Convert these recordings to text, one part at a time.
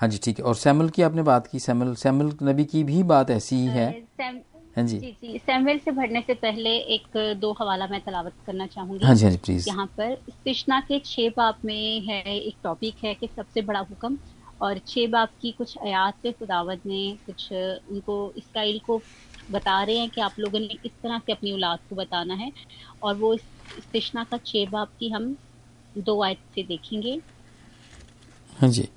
हाँ जी ठीक है। और सैमल की आपने बात की सैमुअल सैमुअल नबी की भी बात ऐसी ही है। हाँ जी। जी जी। सैमुअल से भरने से पहले एक दो हवाला मैं तलावत करना चाहूँगी। हाँ जी हाँ जी प्लीज़ यहाँ पर कृष्णा के छह बाप में है एक टॉपिक है कि सबसे बड़ा हुक्म। और छह बाप की कुछ आयात पे खुदावत ने कुछ उनको इसराइल को बता रहे हैं कि आप लोगों ने किस तरह से अपनी औलाद को बताना है। और वो इस इस कृष्णा का छह बाप की हम दो आयत से देखेंगे। हाँ जी।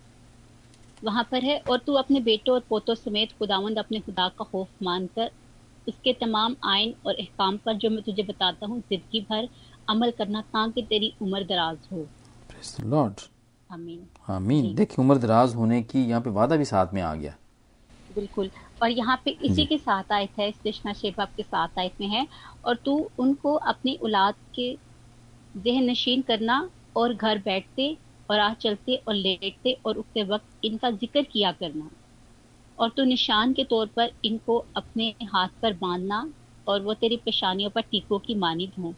वहाँ पर है और तू अपने बेटों और पोतों समेत खुदावंद अपने खुदा का खौफ मानकर उसके तमाम आयन और अहकाम पर जो मैं तुझे बताता हूँ ज़िंदगी भर अमल करना ताकि तेरी उम्र दराज हो। लॉर्ड आमीन। आमीन। देखिए उम्र दराज होने की यहाँ पे वादा भी साथ में आ गया। बिल्कुल। और यहाँ पे इसी के साथ आयत है कृष्णा शेबाब के साथ आयत में है। और तू उनको अपनी औलाद के देह नशीन करना और घर बैठते और आ चलते और लेटते और उठते वक्त इनका ज़िक्र किया करना। और तू निशान के तौर पर इनको अपने हाथ पर बांधना और वो तेरी पेशानियों पर टीकों की मानिद हों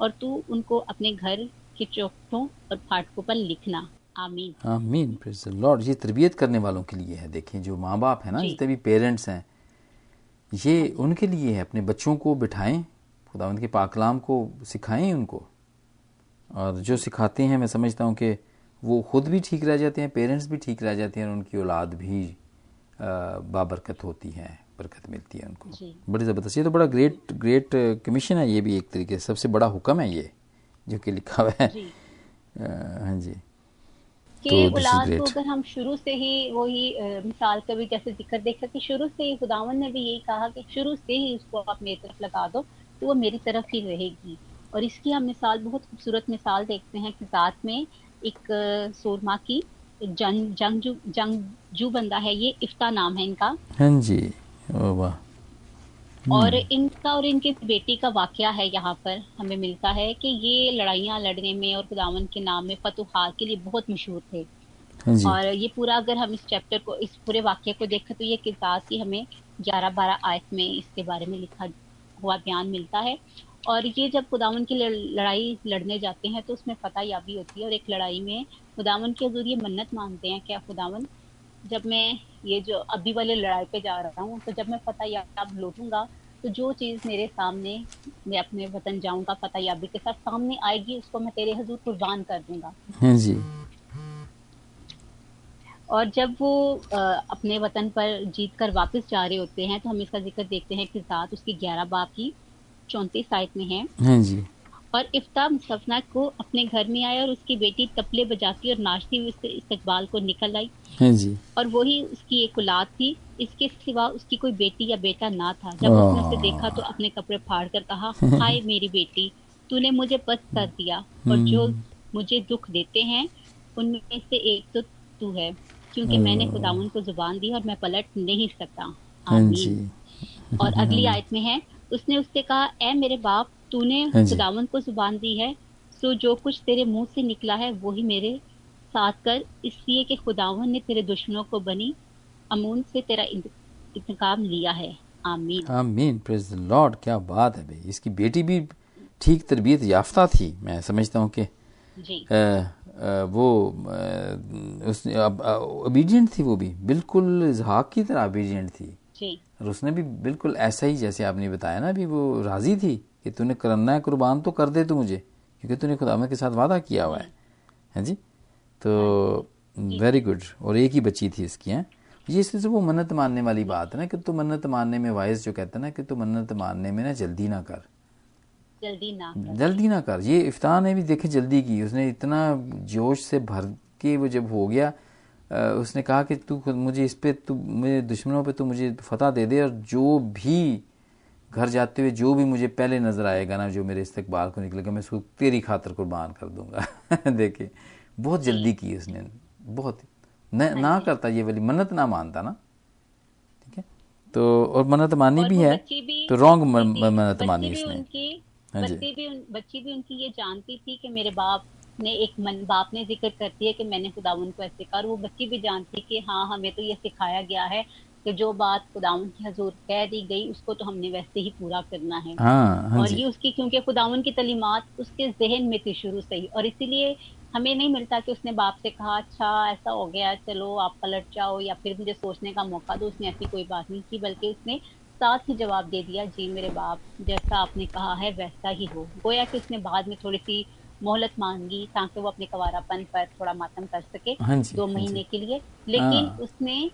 और तू उनको अपने घर के चौखटों और फाटकों पर लिखना। आमीन। आमीन लॉर्ड ये तरबियत करने वालों के लिए है। देखें जो माँ बाप है ना जितने भी पेरेंट्स हैं ये उनके लिए है। अपने बच्चों को बिठाएँ खुदा उनके पाकलाम को सिखाएँ उनको। और जो सिखाते हैं मैं समझता हूँ कि वो खुद भी ठीक रह जाते हैं पेरेंट्स भी ठीक रह जाते हैं और उनकी औलाद भी बाबरकत होती है बरकत मिलती है उनको। बड़ी ज़बरदस्त। ये तो बड़ा ग्रेट ग्रेट कमीशन है ये भी एक तरीके से। सबसे बड़ा हुक्म है ये जो कि लिखा हुआ है। हाँ जी। कि तो औलाद को अगर हम शुरू से ही वही मिसाल का भी जैसे ज़िक्र देख सकते शुरू से ही खुदावन ने भी यही कहा कि शुरू से ही उसको आप मेरी तरफ़ लगा दो तो वो मेरी तरफ़ ही रहेगी। और इसकी हम मिसाल बहुत खूबसूरत मिसाल देखते हैं कि जात में एक सूरमा की जंग जंगजू जंगजू बंदा है ये इफ्ता नाम है इनका। हाँ जी वाह। और इनका और इनकी बेटी का वाकया है यहाँ पर हमें मिलता है कि ये लड़ाइयाँ लड़ने में और खुदावन के नाम में फतुहार के लिए बहुत मशहूर थे। हाँ और ये पूरा अगर हम इस चैप्टर को इस पूरे वाक्य को देखें तो ये किरदार की हमें ग्यारह बारह आयत में इसके बारे में लिखा हुआ बयान मिलता है। और ये जब खुदावन की लड़ाई लड़ने जाते हैं तो उसमें फतह याबी होती है और एक लड़ाई में खुदावन के हजूर ये मन्नत मांगते हैं क्या खुदावन जब मैं ये जो अभी वाले लड़ाई पे जा रहा हूँ तो जब मैं फतह याब लौटूँगा तो जो चीज़ मेरे सामने मैं अपने वतन जाऊँगा फतह याबी के साथ सामने आएगी उसको मैं तेरे हजूर कुर्बान कर दूँगा। हाँ जी। और जब वो अपने वतन पर जीत कर वापस जा रहे होते हैं तो हम इसका ज़िक्र देखते हैं कि साथ उसकी ग्यारह बाप की चौंतीस आयत में है। हाँ जी। और इफ्ता मुसफना को अपने घर में आया और उसकी बेटी तबले बजाती और नाचती हुई उसके इस्तकबाल को निकल आई। हाँ जी। और वही उसकी एक औलाद थी। इसके सिवा उसकी कोई बेटी या बेटा ना था। जब उसने उसे देखा तो अपने कपड़े फाड़ कर कहा हाय मेरी बेटी तूने मुझे पस्त कर दिया और जो मुझे दुख देते हैं उनमें से एक तो तू है। क्योंकि मैंने खुदावन को ज़ुबान दी और मैं पलट नहीं सकता। हाँ आमीन। जी। और अगली आयत में है उसने उससे कहा ए मेरे बाप तूने हाँ। खुदावन को ज़ुबान दी है सो जो कुछ तेरे मुँह से निकला है वही मेरे साथ कर। इसलिए कि खुदावन ने तेरे दुश्मनों को बनी अमून से तेरा इंतकाम लिया है। आमीन। आमीन। प्रेज द लॉर्ड क्या बात है भाई। इसकी बेटी भी ठीक तरबियत याफ्ता थी। मैं समझता हूँ कि वो उसने ओबीडियंट थी वो भी। बिल्कुल इजहाक की तरह ओबीडियंट थी। जी। और उसने भी बिल्कुल ऐसा ही जैसे आपने बताया ना अभी वो राज़ी थी कि तूने करना है कुर्बान तो कर दे तू मुझे क्योंकि तूने खुदामद के साथ वादा किया हुआ है। हैं जी? तो वेरी गुड और एक ही बच्ची थी इसकी हैं? ये इसलिए वो मन्नत मानने वाली बात है ना कि तू मन्नत मानने में वाइज जो कहते है ना कि तू मन्नत मानने में ना जल्दी ना कर। जल्दी ना कर। जल्दी ना कर। ये इफ्तार ने भी देखे जल्दी की उसने इतना जोश से भर के वो जब हो गया उसने कहा कि तू मुझे इस पे तू मेरे दुश्मनों पे तू मुझे फतह दे दे और जो भी घर जाते हुए जो भी मुझे पहले नज़र आएगा ना जो मेरे इस्तकबाल को निकलेगा मैं उसको तेरी खातर कुर्बान कर दूँगा। देखिए बहुत जल्दी की उसने। बहुत। न, ना करता ये वाली मन्नत ना मानता ना। ठीक है? तो और मन्नत मानी और भी है भी- तो रॉन्ग मन्नत मानी उसने हाँ जी। बच्ची भी बच्ची भी उनकी ये जानती थी कि मेरे बाप ने एक मन बाप ने ज़िक्र करती है कि मैंने खुदावन को ऐसे कहा और वो बच्ची भी जानती कि हाँ हमें तो ये सिखाया गया है कि जो बात खुदावन की हजूर कह दी गई उसको तो हमने वैसे ही पूरा करना है। हाँ हाँ और ये उसकी क्योंकि खुदावन की तलीमत उसके जहन में थी शुरू से ही और इसीलिए हमें नहीं मिलता कि उसने बाप से कहा अच्छा ऐसा हो गया चलो आप पलट जाओ या फिर मुझे सोचने का मौका दो। उसने ऐसी कोई बात नहीं की बल्कि उसने साथ ही जवाब दे दिया जी मेरे बाप जैसा आपने कहा है वैसा ही हो। गोया कि उसने बाद में थोड़ी सी मोहलत मांगी ताकि वो अपने कवारापन पर थोड़ा मातम कर सके हाँ दो हाँ महीने के लिए। लेकिन हाँ। उसने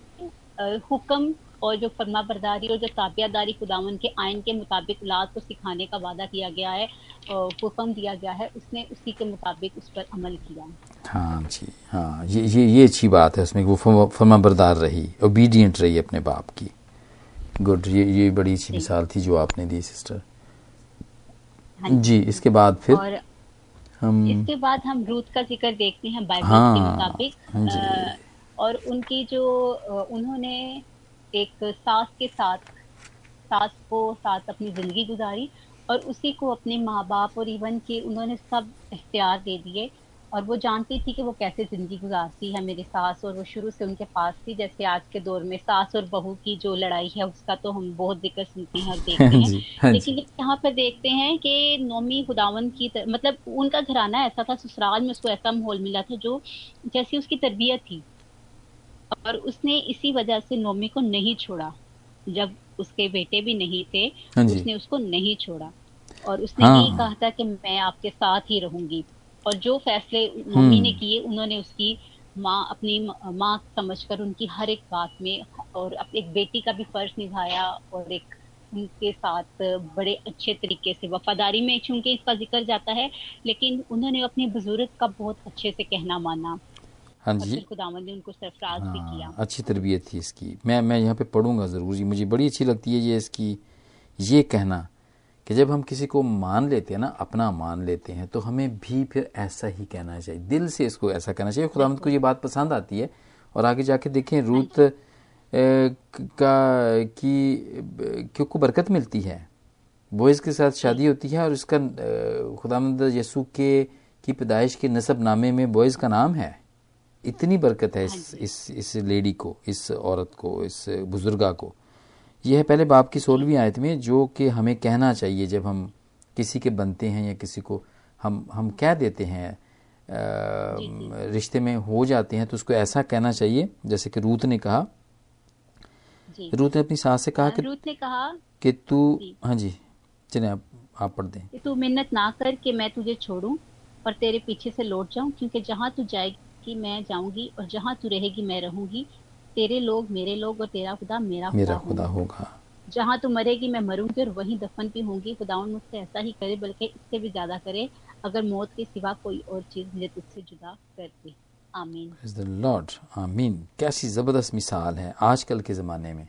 हुक्म और जो फर्मा बरदारी और जो ताबियादारी खुदावन के आयन के मुताबिक औलाद को सिखाने का वादा किया गया है हुक्म दिया गया है उसने उसी के मुताबिक उस पर अमल किया। हाँ जी हाँ ये ये ये अच्छी बात है उसमें वो फर्मा- बरदार रही ओबीडियंट रही अपने बाप की। गुड ये ये बड़ी अच्छी मिसाल थी जो आपने दी सिस्टर जी। जी इसके बाद फिर? और हम इसके बाद हम रूथ का ज़िक्र देखते हैं बाइबल हाँ, के मुताबिक। हाँ और उनकी जो उन्होंने एक सास के साथ सास को साथ अपनी ज़िंदगी गुजारी और उसी को अपने माँ बाप और इवन के उन्होंने सब इख्तियार दे दिए। और वो जानती थी कि वो कैसे ज़िंदगी गुजारती है मेरी सास और वो शुरू से उनके पास थी। जैसे आज के दौर में सास और बहू की जो लड़ाई है उसका तो हम बहुत ज़िक्र सुनते हैं और देखते हाँ। हैं लेकिन यहाँ पर देखते हैं कि नोमी खुदावन की तर, मतलब उनका घराना ऐसा था ससुराल में उसको ऐसा माहौल मिला था जो जैसी उसकी तरबियत थी। और उसने इसी वजह से नोमी को नहीं छोड़ा जब उसके बेटे भी नहीं थे हाँ उसने उसको नहीं छोड़ा। और उसने हाँ। यही कहा था कि मैं आपके साथ ही रहूँगी। और जो फैसले नोमी ने हम्म। किए उन्होंने उसकी माँ अपनी म- माँ समझकर उनकी हर एक बात में और एक बेटी का भी फ़र्ज़ निभाया और एक उनके साथ बड़े अच्छे तरीके से वफादारी में चूँकि इसका ज़िक्र जाता है लेकिन उन्होंने अपने बुज़ुर्ग का बहुत अच्छे से कहना माना। हाँ जी। खुदावन ने उनको सरफराज भी किया। हाँ, अच्छी तरबियत थी इसकी। मैं मैं यहाँ पे पढ़ूँगा ज़रूर जी मुझे बड़ी अच्छी लगती है ये इसकी ये कहना। कि जब हम किसी को मान लेते हैं ना अपना मान लेते हैं तो हमें भी फिर ऐसा ही कहना चाहिए। दिल से इसको ऐसा कहना चाहिए। खुदामद को ये बात पसंद आती है और आगे जाके देखें रूत का की क्यों को बरकत मिलती है। बोइज के साथ शादी होती है और इसका खुदामद यसू के की पैदाइश के नसब नामे में बॉयज़ का नाम है। इतनी बरकत है इस इस इस लेडी को इस औरत को इस बुजुर्गा को। यह है पहले बाप की सोलहवीं आयत में जो कि हमें कहना चाहिए जब हम किसी के बनते हैं या किसी को हम हम कह देते हैं रिश्ते में हो जाते हैं तो उसको ऐसा कहना चाहिए जैसे कि रूत ने कहा। रूत ने अपनी सास से कहा कि, रूथ ने कहा कि तू हाँ जी चले आप आप पढ़ दें। तू मिन्नत ना कर कि मैं तुझे छोड़ूं और तेरे पीछे से लौट जाऊँ क्योंकि जहाँ तू जाएगी मैं जाऊँगी और जहाँ तू रहेगी मैं रहूँगी। तेरे लोग मेरे लोग और तेरा खुदा मेरा खुदा मेरा होगा। खुदा होगा। जहाँ तू मरेगी मैं मरूँगी और वहीं दफन भी होंगी। खुदावन मुझसे ऐसा ही करे बल्कि इससे भी ज़्यादा करे अगर मौत के सिवा कोई और चीज़ मुझे तुझसे जुदा कर दे। आमीन। Lord. आमीन। कैसी ज़बरदस्त मिसाल है आजकल के ज़माने में।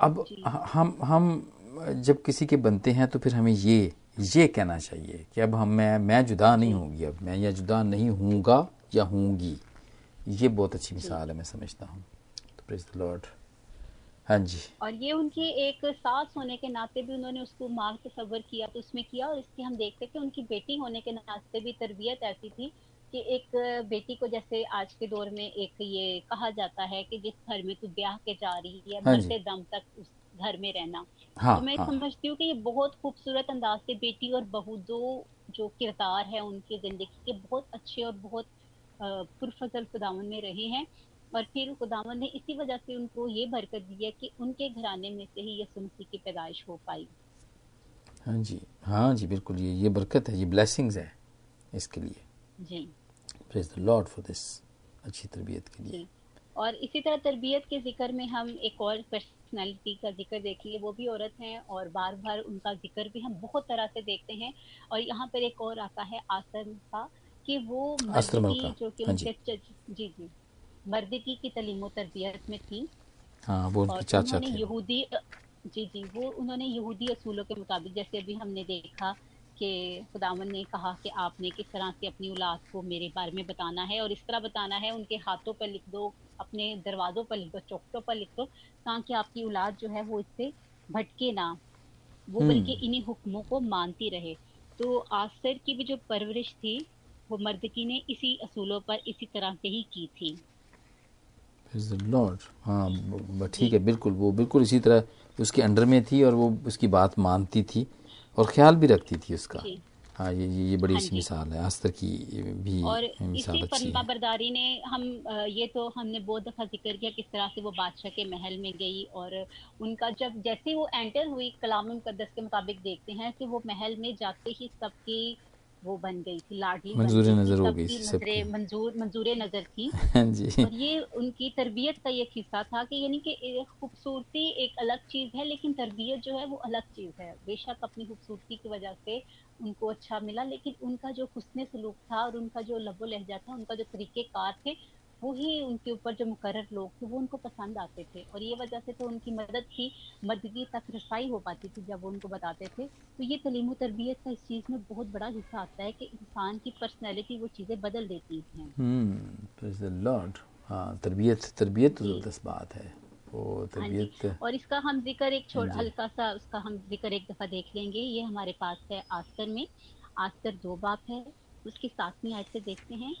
अब हम हम जब किसी के बनते हैं तो फिर हमें ये ये कहना चाहिए कि अब हम मैं मैं जुदा नहीं होंगी अब। मैं या जुदा नहीं हूँगा या हूँगी। ये बहुत अच्छी मिसाल है मैं समझता हूँ। प्रेज द लॉर्ड हाँ जी। और ये उनकी एक सास होने के नाते भी उन्होंने उसको माँ तस्वर किया तो उसमें किया और इसकी हम देखते हैं कि उनकी बेटी होने के नाते भी तरबियत ऐसी थी कि एक बेटी को जैसे आज के दौर में एक ये कहा जाता है कि जिस घर में तू ब्याह के जा रही है हाँ मरते दम तक उस घर में रहना। हाँ तो मैं हाँ। समझती हूँ कि ये बहुत खूबसूरत अंदाज से बेटी और बहू दो जो किरदार है उनकी ज़िंदगी के बहुत अच्छे और बहुत पुरफजल खुदावन में रहे हैं। और फिर खुदावन ने इसी वजह से उनको ये बरकत दी है कि उनके घराने में से ही यसु मसीह की पैदाइश हो पाई। हाँ जी हाँ जी बिल्कुल ये ये बरकत है ये ब्लेसिंग्स है इसके लिए। जी। Praise the Lord for this अच्छी तरबियत के लिए। और इसी तरह तरबियत के ज़िक्र में हम एक और पर्सनालिटी का ज़िक्र देखेंगे वो भी औरत हैं और बार बार उनका ज़िक्र भी हम बहुत तरह से देखते हैं। और यहाँ पर एक और आता है आसर का कि वो जो कि हाँ जी। जी जी। मर्दगी की तलीम तरबियत में थी। हाँ वो और उनके चाचा थे। यहूदी जी जी वो उन्होंने यहूदी असूलों के मुताबिक जैसे अभी हमने देखा कि खुदावन ने कहा कि आपने किस तरह से अपनी औलाद को मेरे बारे में बताना है और इस तरह बताना है उनके हाथों पर लिख दो अपने दरवाजों पर लिख दो चौकटों पर लिख दो ताकि आपकी औलाद जो है वो इससे भटके ना। वो हम्म। बल्कि इन्हीं हुक्मों को मानती रहे। तो आसर की भी जो परवरिश थी वो मर्दकी ने इसी असूलों पर इसी तरह से ही की थी। प्रेज द लॉर्ड हाँ ठीक है बिल्कुल वो बिल्कुल इसी तरह उसके अंडर में थी और वो उसकी बात मानती थी और ख्याल भी रखती थी उसका। हाँ ये ये बड़ी हाँ मिसाल है अस्तर की भी और मिसाल इसी अच्छी है। बरदारी ने हम ये तो हमने बहुत दफ़ा ज़िक्र किया किस तरह से वो बादशाह के महल में गई और उनका जब जैसे वो एंटर हुई कलाम मुकद्दस के मुताबिक देखते हैं कि वो महल में जाते ही सबकी वो बन गई थी लाडली मंजूर नज़र हो गई। मंजूर मंजूर नज़र थी। जी। और ये उनकी तरबियत का एक हिस्सा था कि यानी कि खूबसूरती एक अलग चीज़ है लेकिन तरबियत जो है वो अलग चीज़ है। बेशक अपनी खूबसूरती की वजह से उनको अच्छा मिला लेकिन उनका जो हुस्न सलूक था और उनका जो लबो लहजा था उनका जो तरीके कार थे वो ही उनके ऊपर जो मुकर लोग थे वो उनको पसंद आते थे। और ये वजह से तो उनकी मदद की मदगी तक रसाई हो पाती थी जब वो उनको बताते थे। तो ये तलीम तरबियत का इस चीज़ में बहुत बड़ा हिस्सा आता है कि इंसान की पर्सनैलिटी वो चीज़ें बदल देती हैं। हम्म प्रेज हाँ तरबियत तरबियत तो ज़बरदस्त बात है। वो हाँ तरबियत और इसका हम ज़िक्र एक छोड़ हाँ हल्का सा उसका हम ज़िक्र एक दफ़ा देख लेंगे। ये हमारे पास है आस्तर में। आस्तर दो बाप है। उसकी सातवीं आयत से देखते हैं।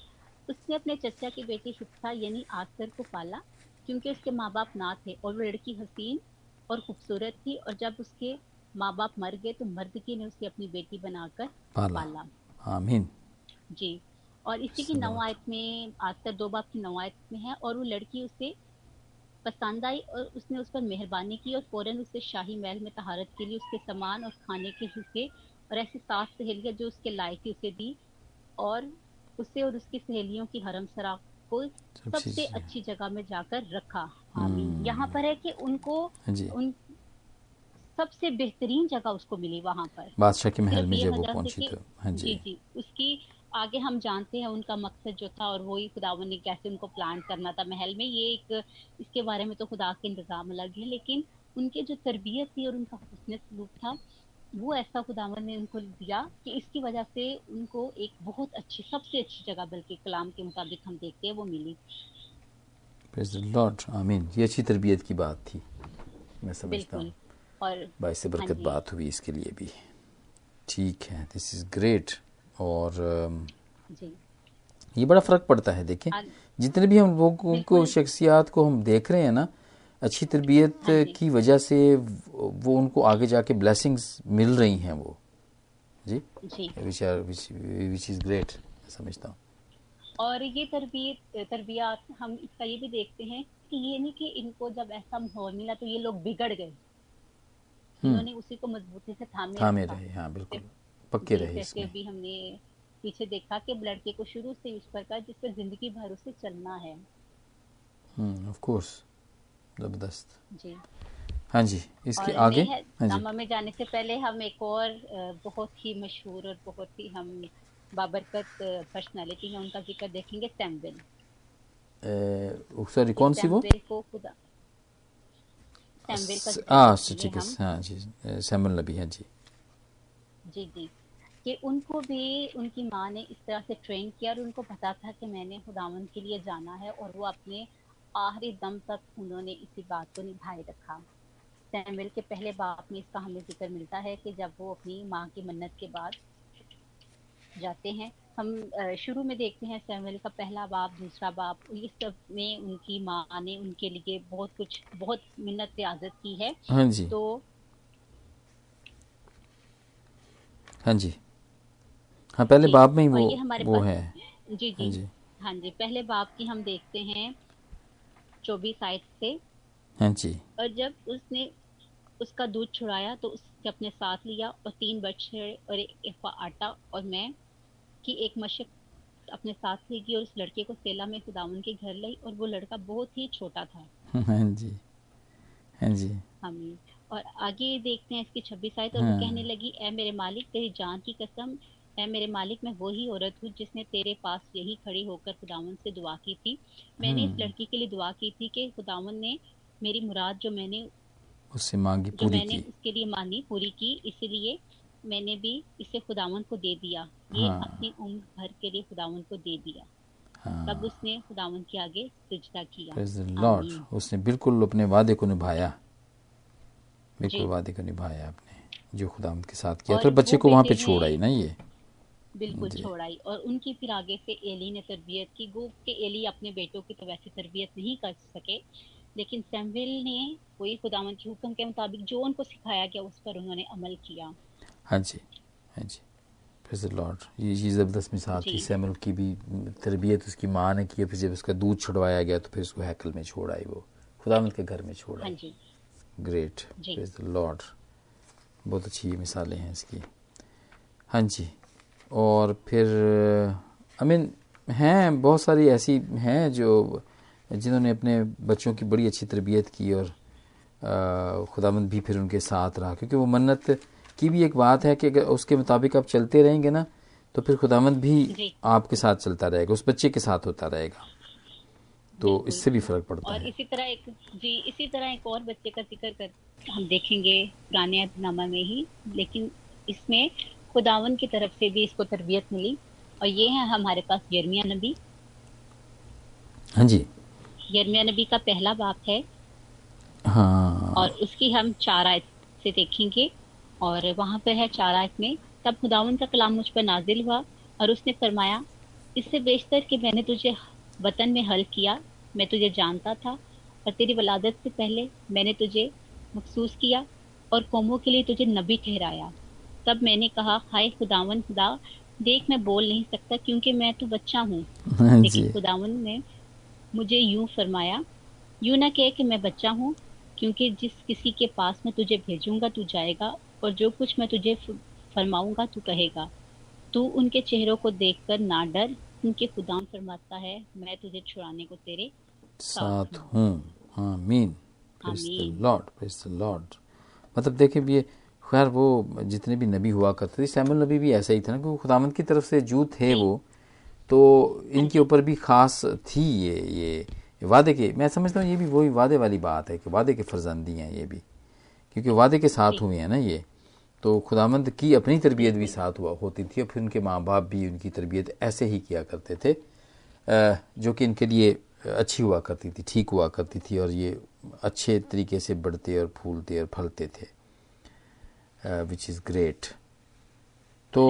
उसने अपने चचा की बेटी हिफ्सा यानी आस्तर को पाला क्योंकि उसके माँ बाप ना थे और वो लड़की हसीन और खूबसूरत थी और जब उसके माँ बाप मर गए तो मर्दगी ने उसे अपनी बेटी बनाकर पाला। पाला। आमीन। जी। और इसी की नवायत में आस्तर दो बाप की नवायत में है और वो लड़की उसे पसंद आई और उसने उस पर मेहरबानी की और फ़ौरन उसे शाही महल में तहारत के लिए उसके सामान और खाने के हिस्से और ऐसी सात सहेलियाँ जो उसके लायक थी उसे दी और उसे और उसकी सहेलियों की हरम सरा को सबसे अच्छी जगह में जाकर रखा। हम्म। आमीन यहाँ पर है कि उनको हाँ उन सबसे बेहतरीन जगह उसको मिली वहाँ पर। बादशाह के महल में जब वो पहुँची तो। हाँ जी। जी उसकी आगे हम जानते हैं उनका मकसद जो था और वही खुदावन ने कैसे उनको प्लान करना था महल में। ये एक इसके बारे में तो खुदा के इंतज़ाम अलग है लेकिन उनके जो तरबियत थी और उनका हुस्न सलूक था वो ऐसा खुदावन ने उनको दिया कि इसकी वजह से उनको एक बहुत अच्छी सबसे अच्छी जगह बल्कि कलाम के मुताबिक हम देखते हैं वो मिली। लॉर्ड आमीन। ये अच्छी तरबियत की बात थी मैं समझता हूँ। और बाईस हाँ बरकत बात हुई इसके लिए भी। ठीक है दिस इज़ ग्रेट और जी। ये बड़ा फ़र्क पड़ता है देखिए। जितने भी हम लोगों को शख्सियात को हम देख रहे हैं ना अच्छी तरबियत हाँ की वजह से वो उनको आगे जाके ब्लेसिंग्स मिल रही हैं वो। जी? Which are which is great समझता हूँ। और ये तरबियत तरबियात हम इसका ये भी देखते हैं कि ये नहीं कि इनको जब ऐसा माहौल मिला तो ये लोग बिगड़ गए। इन्होंने उसी को मजबूती से थामे थामे रहे हाँ बिल्कुल। पक्के रहे इसमें। अभी हमने पीछे देखा कि लड़के को शुरू से पर कहा जिस पर ज़िंदगी भर उसे चलना है। ऑफ़ कोर्स ज़बरदस्त। जी। हाँ जी इसके आगे? हाँ जी। में जाने से पहले हम एक और बहुत ही मशहूर और बहुत ही हम बाबरकत पर्सनालिटी है उनका ज़िक्र देखेंगे सैम्बल सॉरी कौन सी वो? को खुदा। देखेंगे ठीक है हाँ जी नबी हाँ जी। जी जी। कि उनको भी उनकी माँ ने इस तरह से ट्रेन किया और उनको पता था कि मैंने खुदावन के लिए जाना है और वो अपने आखिरी दम तक उन्होंने इसी बात को निभाए रखा। सैमुएल के पहले बाप में इसका हमें ज़िक्र मिलता है कि जब वो अपनी माँ की मन्नत के बाद जाते हैं हम शुरू में देखते हैं सैमुएल का पहला बाप दूसरा बाप इस सब में उनकी माँ ने उनके लिए बहुत कुछ बहुत मिन्नत रियाजत की है। हाँ जी। तो हाँ जी। हाँ पहले बाप में ही वो हमारे वो है हाँ। जी जी। हाँ जी पहले बाप की हम देखते हैं। चौबीस आयत से। हाँ जी। और जब उसने उसका दूध छुड़ाया तो उसने अपने साथ लिया और तीन बच्चे और एक एफा आटा और मैं की एक मशक अपने साथ लेगी और उस लड़के को सेला में खुदावन के घर लाई और वो लड़का बहुत ही छोटा था। हाँ जी। हाँ जी। हमें और आगे देखते हैं इसकी छब्बीस आयत और हाँ। वो कहने लगी ए मेरे मालिक तेरी जान की कसम ए मेरे मालिक मैं वही औरत हूँ जिसने तेरे पास यही खड़ी होकर खुदावन से दुआ की थी। मैंने इस हम्म। लड़की के लिए दुआ की थी कि खुदावन ने मेरी मुराद जो मैंने उससे मांगी जो पूरी मैंने की। उसके लिए मानी पूरी की इसलिए मैंने भी इसे खुदावन को दे दिया। ये हाँ। अपनी उम्र भर के लिए खुदावन को दे दिया। हाँ। तब उसने खुदावन के आगे सजदा किया। लॉर्ड। उसने बिल्कुल अपने वादे को निभाया। बिल्कुल। वादे को निभाया आपने जो खुदा के साथ किया। फिर बच्चे को वहाँ पे छोड़ आई ना ये? बिल्कुल। छोड़ाई और उनकी फिर आगे से एली ने तरबियत की। गो के एली अपने बेटों की तो वैसी तरबियत नहीं कर सके लेकिन सैमुएल ने वही खुदावन के हुक्म के मुताबिक जो उनको सिखाया गया उस पर उन्होंने अमल किया। हाँ जी हाँ जी। फिर लॉर्ड ये ये ज़बरदस्त मिसाल थी। सैमुअल की भी तरबियत उसकी माँ ने की फिर जब उसका दूध छुड़वाया गया तो फिर उसको हैकल में छोड़ आई वो। खुदावंद के घर में छोड़ आई ग्रेट लॉर्ड बहुत अच्छी ये मिसालें हैं इसकी। हाँ जी। और फिर आई मीन हैं बहुत सारी ऐसी हैं जो जिन्होंने अपने बच्चों की बड़ी अच्छी तरबियत की और खुदामंद भी फिर उनके साथ रहा। क्योंकि वो मन्नत की भी एक बात है कि अगर उसके मुताबिक आप चलते रहेंगे ना तो फिर खुदामंद भी आपके साथ चलता रहेगा उस बच्चे के साथ होता रहेगा। तो इससे भी फ़र्क पड़ता और है। इसी तरह एक जी इसी तरह एक और बच्चे का ज़िक्र कर हम देखेंगे पुराने नामा में ही लेकिन इसमें खुदावन की तरफ़ से भी इसको तरबियत मिली। और ये है हमारे पास यर्मिया नबी। हाँ जी। यर्मिया नबी का पहला बाप है। हाँ। और उसकी हम चार आयत से देखेंगे। और वहाँ पर है चार आयत में तब खुदावन का कलाम मुझ पर नाजिल हुआ और उसने फरमाया इससे बेशतर कि मैंने तुझे वतन में हल किया मैं तुझे जानता था और तेरी वलादत से पहले मैंने तुझे मखसूस किया और कौमों के लिए तुझे नबी ठहराया। तब मैंने कहा हाय खुदावन खुदा देख मैं बोल नहीं सकता क्योंकि मैं तो बच्चा हूँ। लेकिन खुदावन ने मुझे यूँ फरमाया यूँ ना कहे कि मैं बच्चा हूँ क्योंकि जिस किसी के पास मैं तुझे भेजूँगा तू जाएगा और जो कुछ मैं तुझे फरमाऊँगा तू कहेगा। तू उनके चेहरों को देखकर ना डर क्योंकि खुदा फरमाता है मैं तुझे छुड़ाने को तेरे साथ हूँ। आमीन। लॉर्ड लॉर्ड मतलब देखे भी खैर, वो जितने भी नबी हुआ करते थे सैमुल नबी भी ऐसा ही था ना, क्योंकि खुदामंद की तरफ़ से जू थे वो तो इनके ऊपर भी खास थी ये ये वादे के, मैं समझता हूँ ये भी वही वादे वाली बात है कि वादे के फर्जंदी हैं ये भी, क्योंकि वादे के साथ हुए हैं ना ये। तो खुदामंद की अपनी तरबियत भी साथ हुआ, होती थी, और फिर उनके माँ बाप भी उनकी तरबियत ऐसे ही किया करते थे जो कि इनके लिए अच्छी हुआ करती थी, ठीक हुआ करती थी, और ये अच्छे तरीके से बढ़ते और फूलते और फलते थे। विच इज़ ग्रेट तो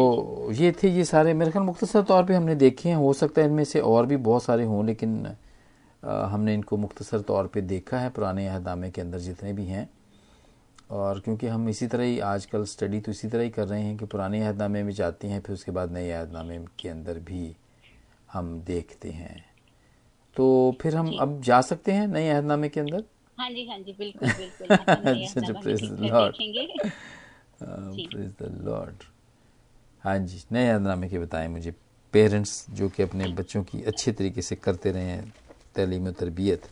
ये थे ये सारे मेरे ख्याल मुख्तसर तौर पे हमने देखे हैं हो सकता है इनमें से और भी बहुत सारे हों लेकिन हमने इनको मुख्तसर तौर पे देखा है पुराने अहदामे के अंदर जितने भी हैं। और क्योंकि हम इसी तरह ही आजकल स्टडी तो इसी तरह ही कर रहे हैं कि पुराने अहदनामे में जाते हैं फिर उसके बाद नए अहदनामे के अंदर भी हम देखते हैं। तो फिर हम अब जा सकते हैं नए अहदनामे के अंदर? हाँ जी हाँ जी बिल्कुल बिल्कुल। लॉर्ड हाँ जी नए अहदनामे के बताएँ मुझे। पेरेंट्स जो कि अपने बच्चों की अच्छे तरीके से करते रहे हैं तलीम तरबियत।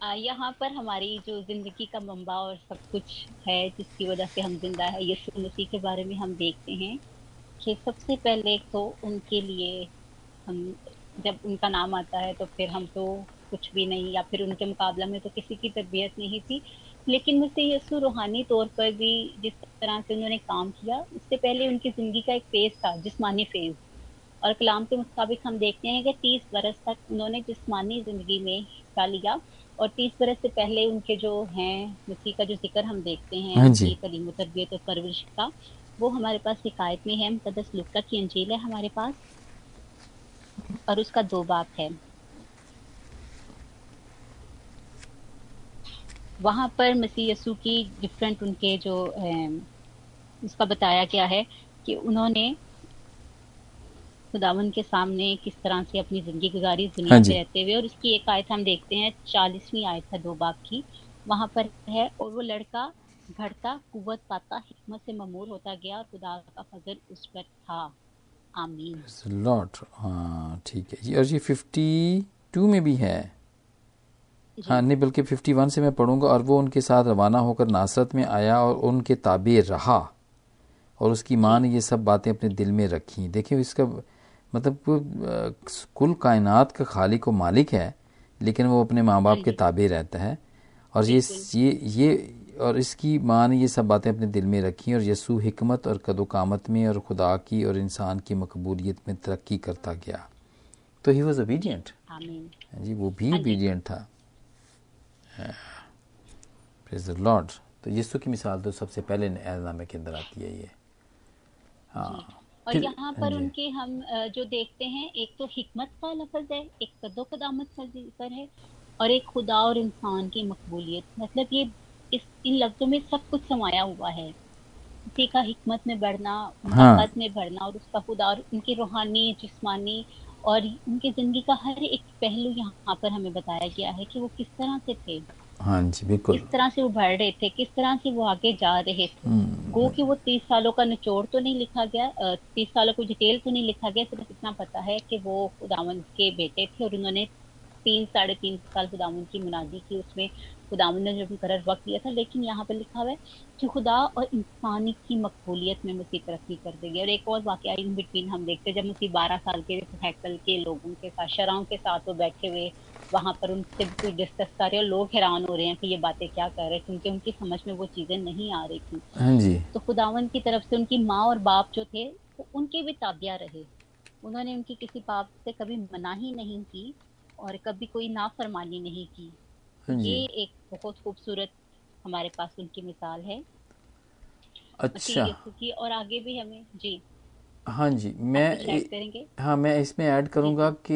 यहाँ पर हमारी जो ज़िंदगी का मंबा और सब कुछ है जिसकी वजह से हम ज़िंदा है ये मसीह के बारे में हम देखते हैं कि सबसे पहले तो उनके लिए हम जब उनका नाम आता है तो फिर हम तो कुछ भी नहीं या फिर उनके मुकाबला में तो किसी की तरबियत नहीं थी। लेकिन मुझसे यसु रूहानी तौर पर भी जिस तरह से उन्होंने काम किया उससे पहले उनकी ज़िंदगी का एक फ़ेज़ था जिसमानी फ़ेज़ और कलाम के मुताबिक हम देखते हैं कि तीस बरस तक उन्होंने जिसमानी ज़िंदगी में हिस्सा लिया और तीस बरस से पहले उनके जो हैं मसीह का जो ज़िक्र हम देखते हैं हाँ तलीम तरबियत और परवरिश का वो हमारे पास शिकायत में है मुकदस लुक्का की अंजील है हमारे पास। और उसका दो बाप है। वहाँ पर मसीह यसु की डिफरेंट उनके जो उसका बताया गया है कि उन्होंने खुदावन के सामने किस तरह से अपनी ज़िंदगी गुजारी दुनिया हाँ रहते हुए। और उसकी एक आयत हम देखते हैं चालीसवीं आयत है दो बाप की। वहाँ पर है और वो लड़का घड़ता कुत पाता हिकमत से ममूर होता गया और खुदा का फजल उस पर था। आमीन। लॉर्ड हाँ ठीक है। और ये फिफ्टी टू में भी है। हाँ नहीं बल्कि फिफ्टी वन से मैं पढ़ूँगा और वो उनके साथ रवाना होकर नासरत में आया और उनके ताबे रहा और उसकी माँ ने ये सब बातें अपने दिल में रखी। देखिए इसका मतलब कुल कायनात का खालिक व मालिक है लेकिन वो अपने माँ बाप के ताबे रहता है। और ये ये ये और इसकी माँ ने ये सब बातें अपने दिल में रखी और यसू हिकमत और कदोकामत में और खुदा की और इंसान की मकबूलियत में तरक्की करता गया। तो ही वॉज़ ओबीडियंट जी वो भी ओबीडियंट था। लॉर्ड तो यीशु की मिसाल तो सबसे पहले एहनामे के अंदर आती है ये। हाँ। और यहाँ पर हाँ उनके हम जो देखते हैं एक तो हिकमत का लफज है एक कदो कदामत का ज़िक्र है और एक खुदा और इंसान की मकबूलियत। मतलब ये इस इन लफ्जों में सब कुछ समाया हुआ है। उसी का हिकमत में बढ़ना हाँ। में बढ़ना और उसका खुदा और उनकी रूहानी जिस्मानी और उनकी ज़िंदगी का हर एक पहलू यहाँ पर हमें बताया गया है कि वो किस तरह से थे। हाँ जी बिल्कुल। किस तरह से वो बढ़ रहे थे किस तरह से वो आगे जा रहे थे। हम्म, गो कि वो तीस सालों का निचोड़ तो नहीं लिखा गया तीस सालों को डिटेल तो नहीं लिखा गया सिर्फ़ इतना पता है कि वो खुदावन के बेटे थे और उन्होंने तीन साढ़े तीन साल खुदावन की मुनादी की उसमें खुदावन ने जो मुकर वक्त दिया था लेकिन यहाँ पर लिखा हुआ है कि खुदा और इंसानी की मकबूलियत में मसीह तरक्की कर देगी। और एक और वाक़ इन बिटवीन हम देखते हैं जब मसीह बारह साल के हैकल के लोगों के साथ शराओं के साथ वो बैठे हुए वहाँ पर उनसे कुछ डिस्कस कर रहे हैं और लोग हैरान हो रहे हैं कि ये बातें क्या कर रहे हैं क्योंकि उनकी समझ में वो चीज़ें नहीं आ रही थी। हाँ जी। तो खुदावन की तरफ़ से उनकी माँ और बाप जो थे वो उनके भी ताबिया रहे। उन्होंने उनकी किसी बाप से कभी मनाही नहीं की और कभी कोई नाफरमानी नहीं की। ये एक बहुत खूबसूरत हमारे पास उनकी मिसाल है। अच्छा। की और आगे भी हमें जी। हाँ जी मैं हाँ मैं इसमें ऐड करूँगा कि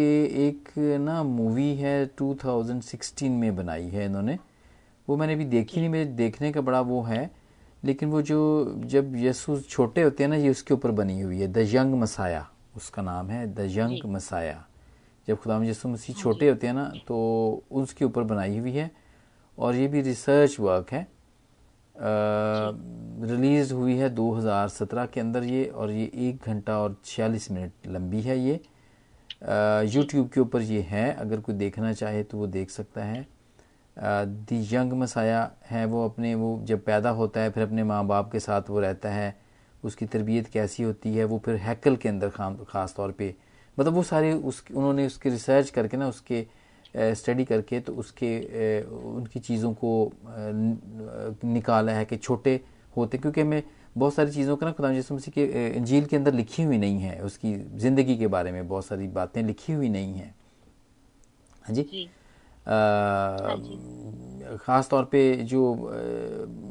एक ना मूवी है 2016 में बनाई है इन्होंने। वो मैंने अभी देखी नहीं मेरे देखने का बड़ा वो है। लेकिन वो जो जब यीशु छोटे होते हैं ना ये उसके ऊपर बनी हुई है। द यंग मसाया उसका नाम है। The young Messiah. जब खुदा यीशु मसीह हाँ छोटे होते हैं ना तो उसके ऊपर बनाई हुई है। और ये भी रिसर्च वर्क है। रिलीज़ हुई है 2017 के अंदर ये और ये एक घंटा और 46 मिनट लंबी है ये। यूट्यूब के ऊपर ये है अगर कोई देखना चाहे तो वो देख सकता है। दी यंग मसाया है वो अपने वो जब पैदा होता है फिर अपने माँ बाप के साथ वो रहता है। उसकी तरबियत कैसी होती है वो फिर हैकल के अंदर ख़ास तौर पे मतलब वो सारे उस उन्होंने उसकी रिसर्च करके ना उसके स्टडी करके तो उसके उनकी चीज़ों को निकाला है कि छोटे होते क्योंकि हमें बहुत सारी चीज़ों का ना खुदा यीशु मसीह के अ, इंजील के अंदर लिखी हुई नहीं है उसकी ज़िंदगी के बारे में बहुत सारी बातें लिखी हुई नहीं हैं। हाँ जी? जी। हाँ ख़ास तौर पे जो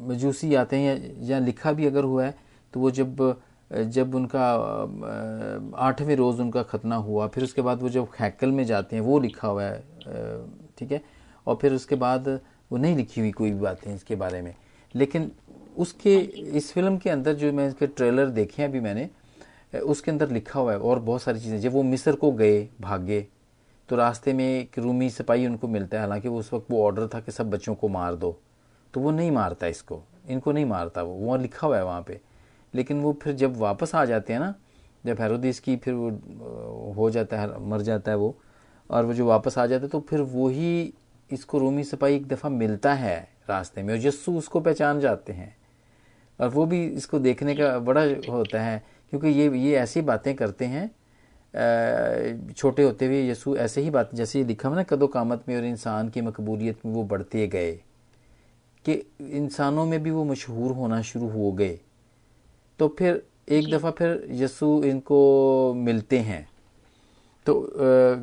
मजूसी आते हैं या, लिखा भी अगर हुआ है तो वो जब जब उनका आठवें रोज़ उनका खतना हुआ, फिर उसके बाद वो जब हैकल में जाते हैं, वो लिखा हुआ है ठीक है? और फिर उसके बाद वो नहीं लिखी हुई कोई भी बातें इसके बारे में। लेकिन उसके, इस फ़िल्म के अंदर जो मैं इसके ट्रेलर देखे हैं अभी मैंने उसके अंदर लिखा हुआ है और बहुत सारी चीज़ें। जब वो मिस्र को गए भागे तो रास्ते में एक रूमी सिपाही उनको मिलता है। हालाँकि उस वक्त वो ऑर्डर था कि सब बच्चों को मार दो तो वो नहीं मारता इसको, इनको नहीं मारता वो। वहाँ लिखा हुआ है वहाँ पे। लेकिन वो फिर जब वापस आ जाते हैं ना, जब हेरोदिस की फिर वो हो जाता है, मर जाता है वो, और वो जो वापस आ जाता है तो फिर वही इसको रोमी सिपाही एक दफ़ा मिलता है रास्ते में, और यस्सु उसको पहचान जाते हैं। और वो भी इसको देखने का बड़ा होता है, क्योंकि ये ये ऐसी बातें करते हैं छोटे होते हुए यीशु ऐसे ही बात, जैसे लिखा हुआ ना, कदो कामत में और इंसान की मकबूलियत में वो बढ़ते गए, कि इंसानों में भी वो मशहूर होना शुरू हो गए। तो फिर एक दफ़ा फिर यीशु इनको मिलते हैं। तो अ,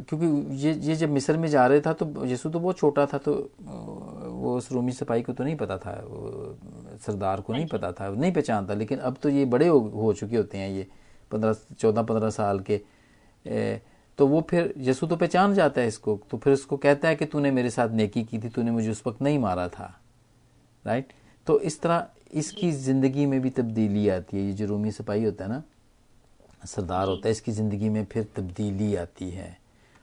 क्योंकि ये ये जब मिस्र में जा रहे था तो यीशु तो बहुत छोटा था तो वो उस रोमी सिपाही को तो नहीं पता था वो सरदार को हाँ नहीं पता था नहीं पहचानता। लेकिन अब तो ये बड़े हो, हो चुके होते हैं ये पंद्रह चौदह पंद्रह साल के ए, तो वो फिर यीशु तो पहचान जाता है इसको तो फिर उसको कहता है कि तूने मेरे साथ नेकी की थी तूने मुझे उस वक्त नहीं मारा था। राइट? तो इस तरह इसकी ज़िंदगी में भी तब्दीली आती है। ये जो रोमी सिपाही होता है ना, सरदार होता है, इसकी ज़िंदगी में फिर तब्दीली आती है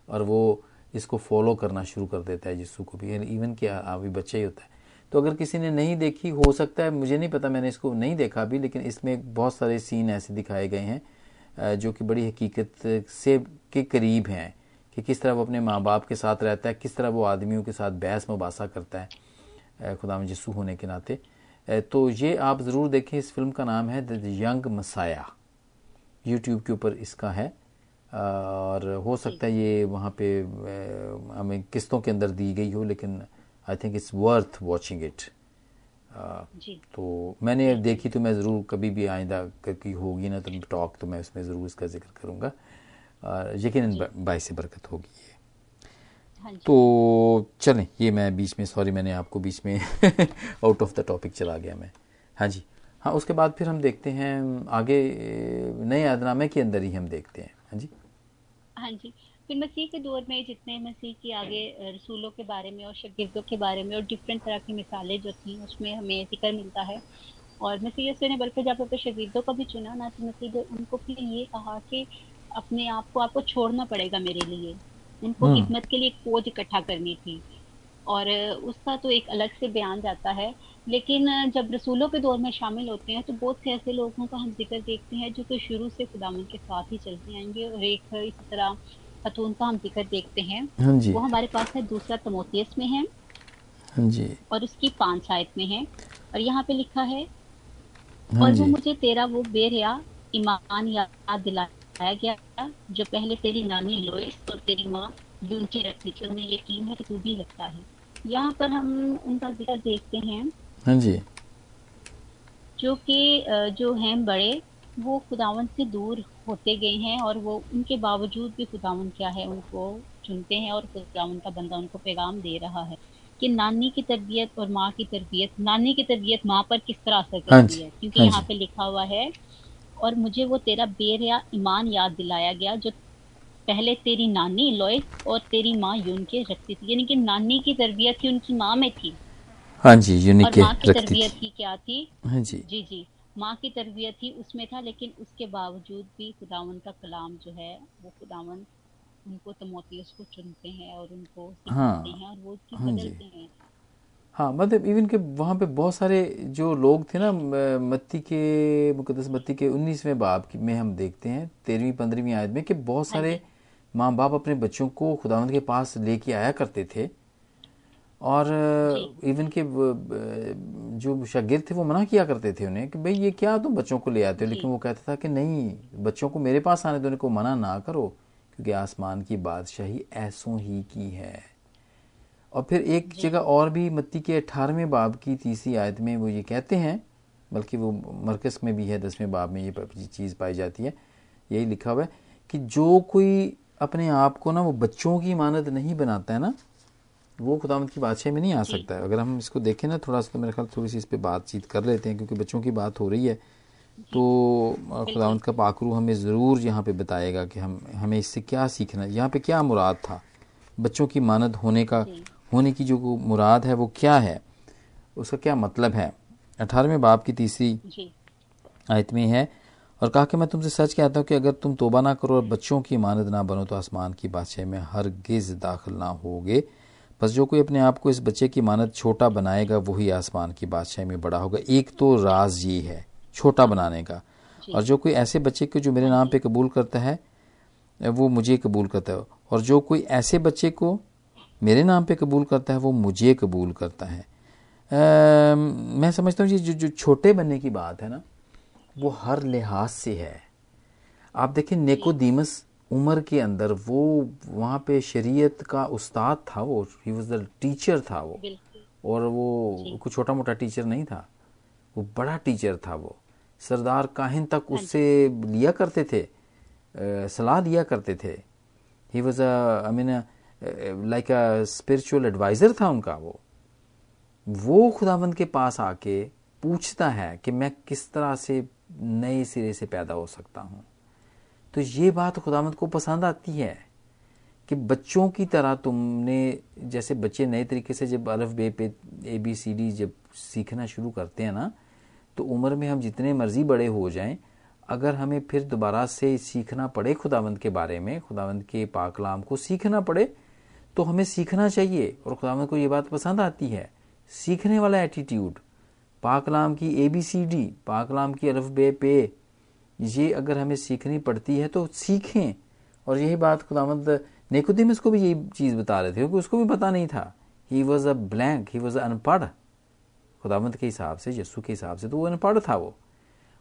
और वो इसको फॉलो करना शुरू कर देता है यीशु को भी। इवन कि अभी बच्चा ही होता है। तो अगर किसी ने नहीं देखी, हो सकता है, मुझे नहीं पता, मैंने इसको नहीं देखा अभी, लेकिन इसमें बहुत सारे सीन ऐसे दिखाए गए हैं जो कि बड़ी हकीकत से के करीब हैं कि किस तरह वो अपने माँ बाप के साथ रहता है, किस तरह वो आदमियों के साथ बहस मुबासा करता है खुदा में यीशु होने के नाते। तो ये आप ज़रूर देखें इस फ़िल्म का नाम है द यंग मसाया। यूट्यूब के ऊपर इसका है। और हो सकता है ये वहाँ पे हमें किस्तों के अंदर दी गई हो लेकिन I think it's worth watching it तो मैंने देखी तो मैं ज़रूर कभी भी आइंदा कभी होगी ना तो टॉक तो मैं उसमें ज़रूर इसका ज़िक्र करूँगा। यकीन बाई से बरकत होगी। ये तो चलें ये मैं बीच में सॉरी मैंने आपको बीच में आउट ऑफ़ द टॉपिक चला गया मैं। हाँ जी। हाँ उसके बाद फिर हम देखते हैं आगे नए यादनामे के अंदर ही हम देखते हैं। हाँ जी। हाँ जी। फिर मसीह के दौर में जितने मसीह की आगे रसूलों के बारे में और शागिर्दों के बारे में और डिफरेंट तरह की मिसालें जो थी उसमें हमें ज़िक्र मिलता है। और मसीह ने बल्कि जब अपने शगीदों को भी चुना ना तो मसीह उनको फिर ये कहा कि अपने आप को आपको छोड़ना पड़ेगा मेरे लिए। उनको हम्म। हिम्मत के लिए फौज इकट्ठा करनी थी। और उसका तो एक अलग से बयान जाता है। लेकिन जब रसूलों के दौर में शामिल होते हैं तो बहुत से ऐसे लोगों का हम ज़िक्र देखते हैं जो कि शुरू से खुदावन के साथ ही चलते आएँगे और एक इसी तरह खतून का हम ज़िक्र देखते हैं। हाँ जी। वो हमारे पास है दूसरा तमोतियस में है। हाँ जी। और उसकी पाँच आयत में है। और यहाँ पे लिखा है हाँ और वो मुझे तेरा वो बेरिया ईमान याद दिलाया गया जो पहले तेरी नानी लोइस और तेरी माँ यूनकी रखती थी उन्हें यकीन है कि तू भी लगता है। यहाँ पर हम उनका ज़िक्र देखते हैं। हाँ जी। जो कि जो हैं बड़े वो खुदावन से दूर होते गए हैं और वो उनके बावजूद भी खुदावन क्या है उनको चुनते हैं और खुदावन का बंदा उनको पैगाम दे रहा है कि नानी की तरबियत और माँ की तरबियत नानी की तरबियत माँ पर किस तरह असर हाँ करती है? क्योंकि हाँ यहाँ पे लिखा हुआ है और मुझे वो तेरा बेर या ईमान याद दिलाया गया जो पहले तेरी नानी लोइस और तेरी माँ यून के रखती थी। यानी कि नानी की तरबियत थी उनकी माँ में थी। हाँ जी यूनिक और के माँ की रखती तरबियत थी क्या थी? हाँ जी। जी जी। माँ की तरबियत ही उसमें था लेकिन उसके बावजूद भी खुदावन का कलाम जो है वो खुदावन उनको तमोतियस को चुनते हैं और उनको हाँ, हैं और वो उसकी हाँ। बदलते हैं। हाँ मतलब इवन के वहाँ पे बहुत सारे जो लोग थे ना मत्ती के मुकदस मत्ती के उन्नीसवें बाब की में हम देखते हैं तेरहवीं पंद्रहवीं आयत में कि बहुत हाँ सारे माँ बाप अपने बच्चों को खुदावंद के पास लेके आया करते थे। और इवन के जो शागिर्द थे वो मना किया करते थे उन्हें कि भाई ये क्या तुम बच्चों को ले आते हो? लेकिन वो कहता था कि नहीं बच्चों को मेरे पास आने देने को मना ना करो क्योंकि आसमान की बादशाही ऐसों ही की है। और फिर एक जगह और भी मत्ती के अठारहवें बाब की तीसरी आयत में वो ये कहते हैं बल्कि वो मरकस में भी है दसवें बाब में ये चीज़ पाई जाती है यही लिखा हुआ है कि जो कोई अपने आप को ना वो बच्चों की मानद नहीं बनाता है ना वो खुदावंत की बादशाही में नहीं आ सकता है। अगर हम इसको देखें ना थोड़ा सा तो मेरे ख्याल थोड़ी सी इस पर बातचीत कर लेते हैं क्योंकि बच्चों की बात हो रही है तो खुदावंत का पाकरू हमें ज़रूर यहाँ पे बताएगा कि हम हमें इससे क्या सीखना है यहाँ पे क्या मुराद था बच्चों की मानद होने का। होने की जो मुराद है वो क्या है? उसका क्या मतलब है? अठारहवें बाप की तीसरी आयत में है और कहा कि मैं तुमसे सच कहता हूँ कि अगर तुम तोबा ना करो और बच्चों की मानद ना बनो तो आसमान की बादशाही में हर गिज दाखिल ना होगे। बस जो कोई अपने आप को इस बच्चे की मानद छोटा बनाएगा वही आसमान की बादशाही में बड़ा होगा। एक तो राज ये है छोटा बनाने का। और जो कोई ऐसे बच्चे को जो मेरे नाम पे कबूल करता है वो मुझे कबूल करता है। और जो कोई ऐसे बच्चे को मेरे नाम पे कबूल करता है वो मुझे कबूल करता है। अम, मैं समझता हूँ जी जो जो छोटे बनने की बात है ना वो हर लिहाज से है। आप देखें नेकोदीमस उम्र के अंदर वो वहाँ पे शरीयत का उस्ताद था वो ही वॉज़ द टीचर था वो। और वो कुछ छोटा मोटा टीचर नहीं था वो बड़ा टीचर था वो। सरदार काहिन तक उससे लिया करते थे सलाह दिया करते थे। He was I mean like spiritual adviser था उनका वो। वो खुदावंद के पास आके पूछता है कि मैं किस तरह से नए सिरे से पैदा हो सकता हूँ। तो ये बात खुदावंद को पसंद आती है कि बच्चों की तरह तुमने, जैसे बच्चे नए तरीके से जब अरफ, बे, पे, ए, बी, सी, डी जब सीखना शुरू करते हैं ना तो उम्र में हम जितने मर्ज़ी बड़े हो जाएँ, अगर हमें फिर दोबारा से सीखना पड़े खुदावंद के बारे में खुदावंद के पाकलाम को सीखना पड़े तो हमें सीखना चाहिए। और खुदावंद को ये बात पसंद आती है? सीखने वाला एटीट्यूड पाकलाम की ए बी सी डी पाकलाम की अरफ बे पे। ये अगर हमें सीखनी पड़ती है तो सीखें। और यही बात खुदावंद नेकुदिमस इसको भी यही चीज़ बता रहे थे, क्योंकि उसको भी पता नहीं था। He was a blank he was अनपढ़ खुदावंत के हिसाब से यस्सु के हिसाब से तो वो अनपढ़ था वो।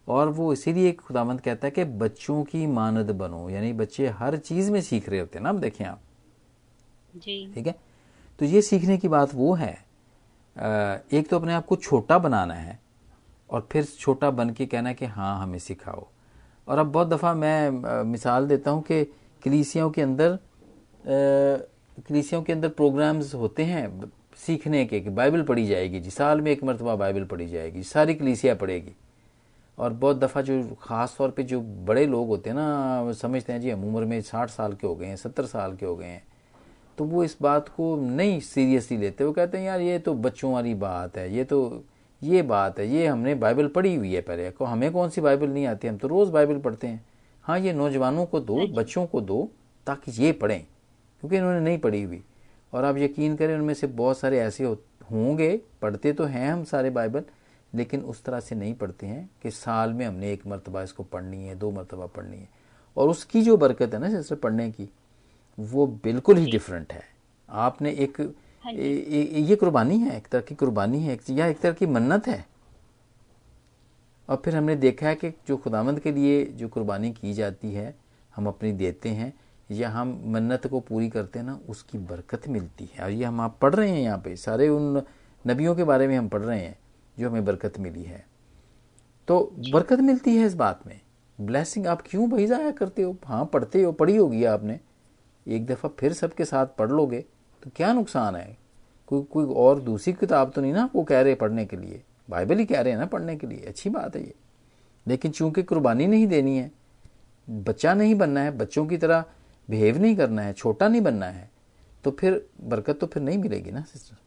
और वो इसीलिए खुदावंत कहता है कि बच्चों की मानद बनो, यानी बच्चे हर चीज़ में सीख रहे होते हैं ना, अब देखें आप। ठीक है? तो ये सीखने की बात वो है एक तो अपने आप को छोटा बनाना है और फिर छोटा बन के कहना कि हाँ हमें सिखाओ। और अब बहुत दफ़ा मैं मिसाल देता हूँ कि कलीसियाओं के अंदर कलीसियाओं के अंदर प्रोग्राम्स होते हैं सीखने के कि बाइबल पढ़ी जाएगी जी, साल में एक मरतबा बाइबल पढ़ी जाएगी, सारी कलीसिया पढ़ेगी। और बहुत दफ़ा जो ख़ास तौर पे जो बड़े लोग होते हैं ना समझते हैं जी, हम उम्र में साठ साल के हो गए हैं, सत्तर साल के हो गए हैं। तो वो इस बात को नहीं सीरियसली लेते वो कहते हैं यार ये तो बच्चों वाली बात है ये तो ये बात है ये हमने बाइबल पढ़ी हुई है पहले को हमें कौन सी बाइबल नहीं आती हम तो रोज़ बाइबल पढ़ते हैं। हाँ ये नौजवानों को दो बच्चों को दो ताकि ये पढ़ें क्योंकि इन्होंने नहीं पढ़ी हुई। और आप यकीन करें उनमें से बहुत सारे ऐसे होंगे पढ़ते तो हैं हम सारे बाइबल लेकिन उस तरह से नहीं पढ़ते हैं कि साल में हमने एक मरतबा इसको पढ़नी है दो मरतबा पढ़नी है। और उसकी जो बरकत है ना जैसे पढ़ने की वो बिल्कुल ही डिफरेंट है। आपने एक हाँ ए, ए, ये कुर्बानी है एक तरह की कुर्बानी है या एक तरह की मन्नत है। और फिर हमने देखा है कि जो खुदामंद के लिए जो कुर्बानी की जाती है हम अपनी देते हैं या हम मन्नत को पूरी करते हैं ना उसकी बरकत मिलती है। और ये हम आप पढ़ रहे हैं यहाँ पे सारे उन नबियों के बारे में हम पढ़ रहे हैं जो हमें बरकत मिली है। तो बरकत मिलती है इस बात में। ब्लैसिंग आप क्यों भाई जाया करते हो? हाँ पढ़ते हो पढ़ी होगी आपने। एक दफ़ा फिर सबके साथ पढ़ लोगे तो क्या नुकसान है? कोई कोई और दूसरी किताब तो नहीं ना वो कह रहे पढ़ने के लिए? बाइबल ही कह रहे हैं ना पढ़ने के लिए। अच्छी बात है ये। लेकिन चूँकि कुर्बानी नहीं देनी है बच्चा नहीं बनना है बच्चों की तरह बिहेव नहीं करना है छोटा नहीं बनना है तो फिर बरकत तो फिर नहीं मिलेगी ना सिस्टर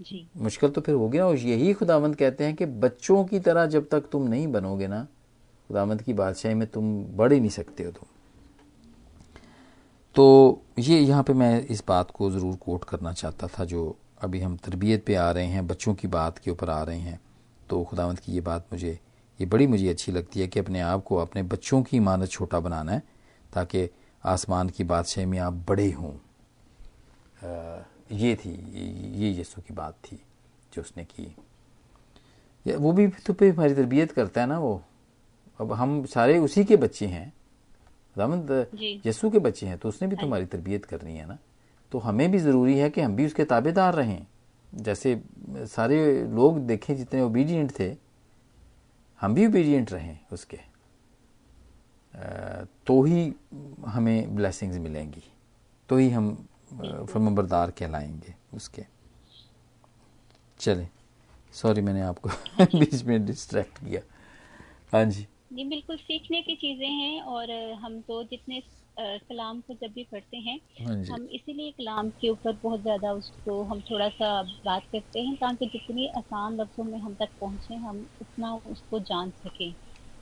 जी। मुश्किल तो फिर होगी ना और यही खुदावंत कहते हैं कि बच्चों की तरह जब तक तुम नहीं बनोगे ना खुदावंत की बादशाही में तुम बढ़ ही नहीं सकते हो तुम। तो ये यहाँ पे मैं इस बात को ज़रूर कोट करना चाहता था जो अभी हम तरबियत पे आ रहे हैं, बच्चों की बात के ऊपर आ रहे हैं। तो खुदावंत की ये बात मुझे, ये बड़ी मुझे अच्छी लगती है कि अपने आप को, अपने बच्चों की इमानत छोटा बनाना है, ताकि आसमान की बादशाह में आप बड़े हों। ये थी, ये यीशु की बात थी जो उसने की। वो भी तो पे हमारी तरबियत करता है ना वो। अब हम सारे उसी के बच्चे हैं। खुदावंद यस्सु के बच्चे हैं तो उसने भी तुम्हारी तरबियत करनी है ना? तो हमें भी ज़रूरी है कि हम भी उसके ताबेदार रहें। जैसे सारे लोग देखें जितने ओबीडियंट थे हम भी ओबीडियंट रहें उसके। तो ही हमें ब्लेसिंग्स मिलेंगी। तो ही हम फर्मबरदार कहलाएँगे उसके। चले। सॉरी मैंने आपको बीच में डिस्ट्रैक्ट किया। हाँ जी। जी बिल्कुल सीखने की चीज़ें हैं और हम तो जितने कलाम को जब भी पढ़ते हैं हाँ हम इसीलिए कलाम के ऊपर बहुत ज़्यादा उसको हम थोड़ा सा बात करते हैं ताकि जितनी आसान लफ्ज़ों में हम तक पहुँचे हम उतना उसको जान सकें।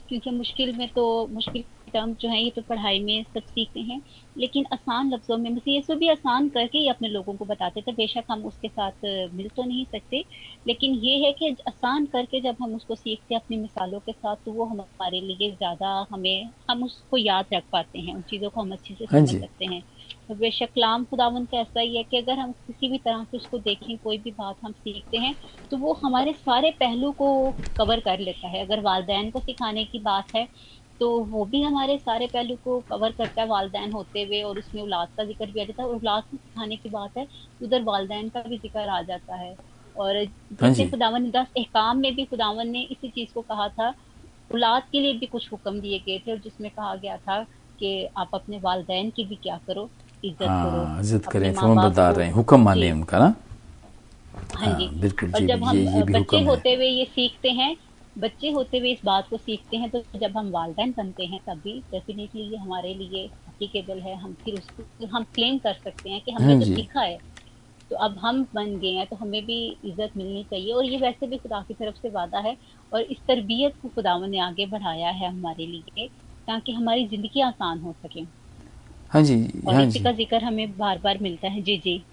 क्योंकि मुश्किल में तो मुश्किल टर्म जो है ये तो पढ़ाई में सब सीखते हैं। लेकिन आसान लफ्ज़ों में मसीह यीशु भी आसान करके ही अपने लोगों को बताते थे। बेशक हम उसके साथ मिल तो नहीं सकते लेकिन ये है कि आसान करके जब हम उसको सीखते अपनी मिसालों के साथ तो वो हमारे लिए ज़्यादा हमें हम उसको याद रख पाते हैं उन चीज़ों को हम अच्छे से हाँ समझ सकते हैं। तो बेशक कलाम खुदावन का ऐसा ही है कि अगर हम किसी भी तरह से उसको देखें कोई भी बात हम सीखते हैं तो वो हमारे सारे पहलू को कवर कर लेता है। अगर वालदेन को सिखाने की बात है तो वो भी हमारे सारे पहलू को कवर करता है वालदेन होते हुए और उसमें औलाद का ज़िक्र भी आ जाता है। और औलाद को सिखाने की बात है उधर वालदेन का भी ज़िक्र आ जाता है। और हाँ जैसे खुदावन दस एहकाम में भी खुदावन ने इसी चीज़ को कहा था औलाद के लिए भी कुछ हुक्म दिए गए थे और जिसमें कहा गया था कि आप अपने वालदेन की भी क्या करो इज़्ज़त हाँ, करो इज़्ज़त करें फरमाबरदार रहें हुक्म माने उनका ना? हाँ जी। हाँ, बिल्कुल और जब हम बच्चे होते हुए ये सीखते हैं बच्चे होते हुए इस बात को सीखते हैं तो जब हम वालदेन बनते हैं तब भी डेफिनेटली ये हमारे लिए अप्लीकेबल है। हम फिर उसको हम क्लेम कर सकते हैं कि हमने हाँ जो सीखा है तो अब हम बन गए हैं तो हमें भी इज़्ज़त मिलनी चाहिए। और ये वैसे भी खुदा की तरफ़ से वादा है और इस तरबियत को खुदावन ने आगे बढ़ाया है हमारे लिए ताकि हमारी ज़िंदगी आसान हो सके। हाँ जी और हाँ इसी का ज़िक्र हमें बार बार मिलता है। जी जी।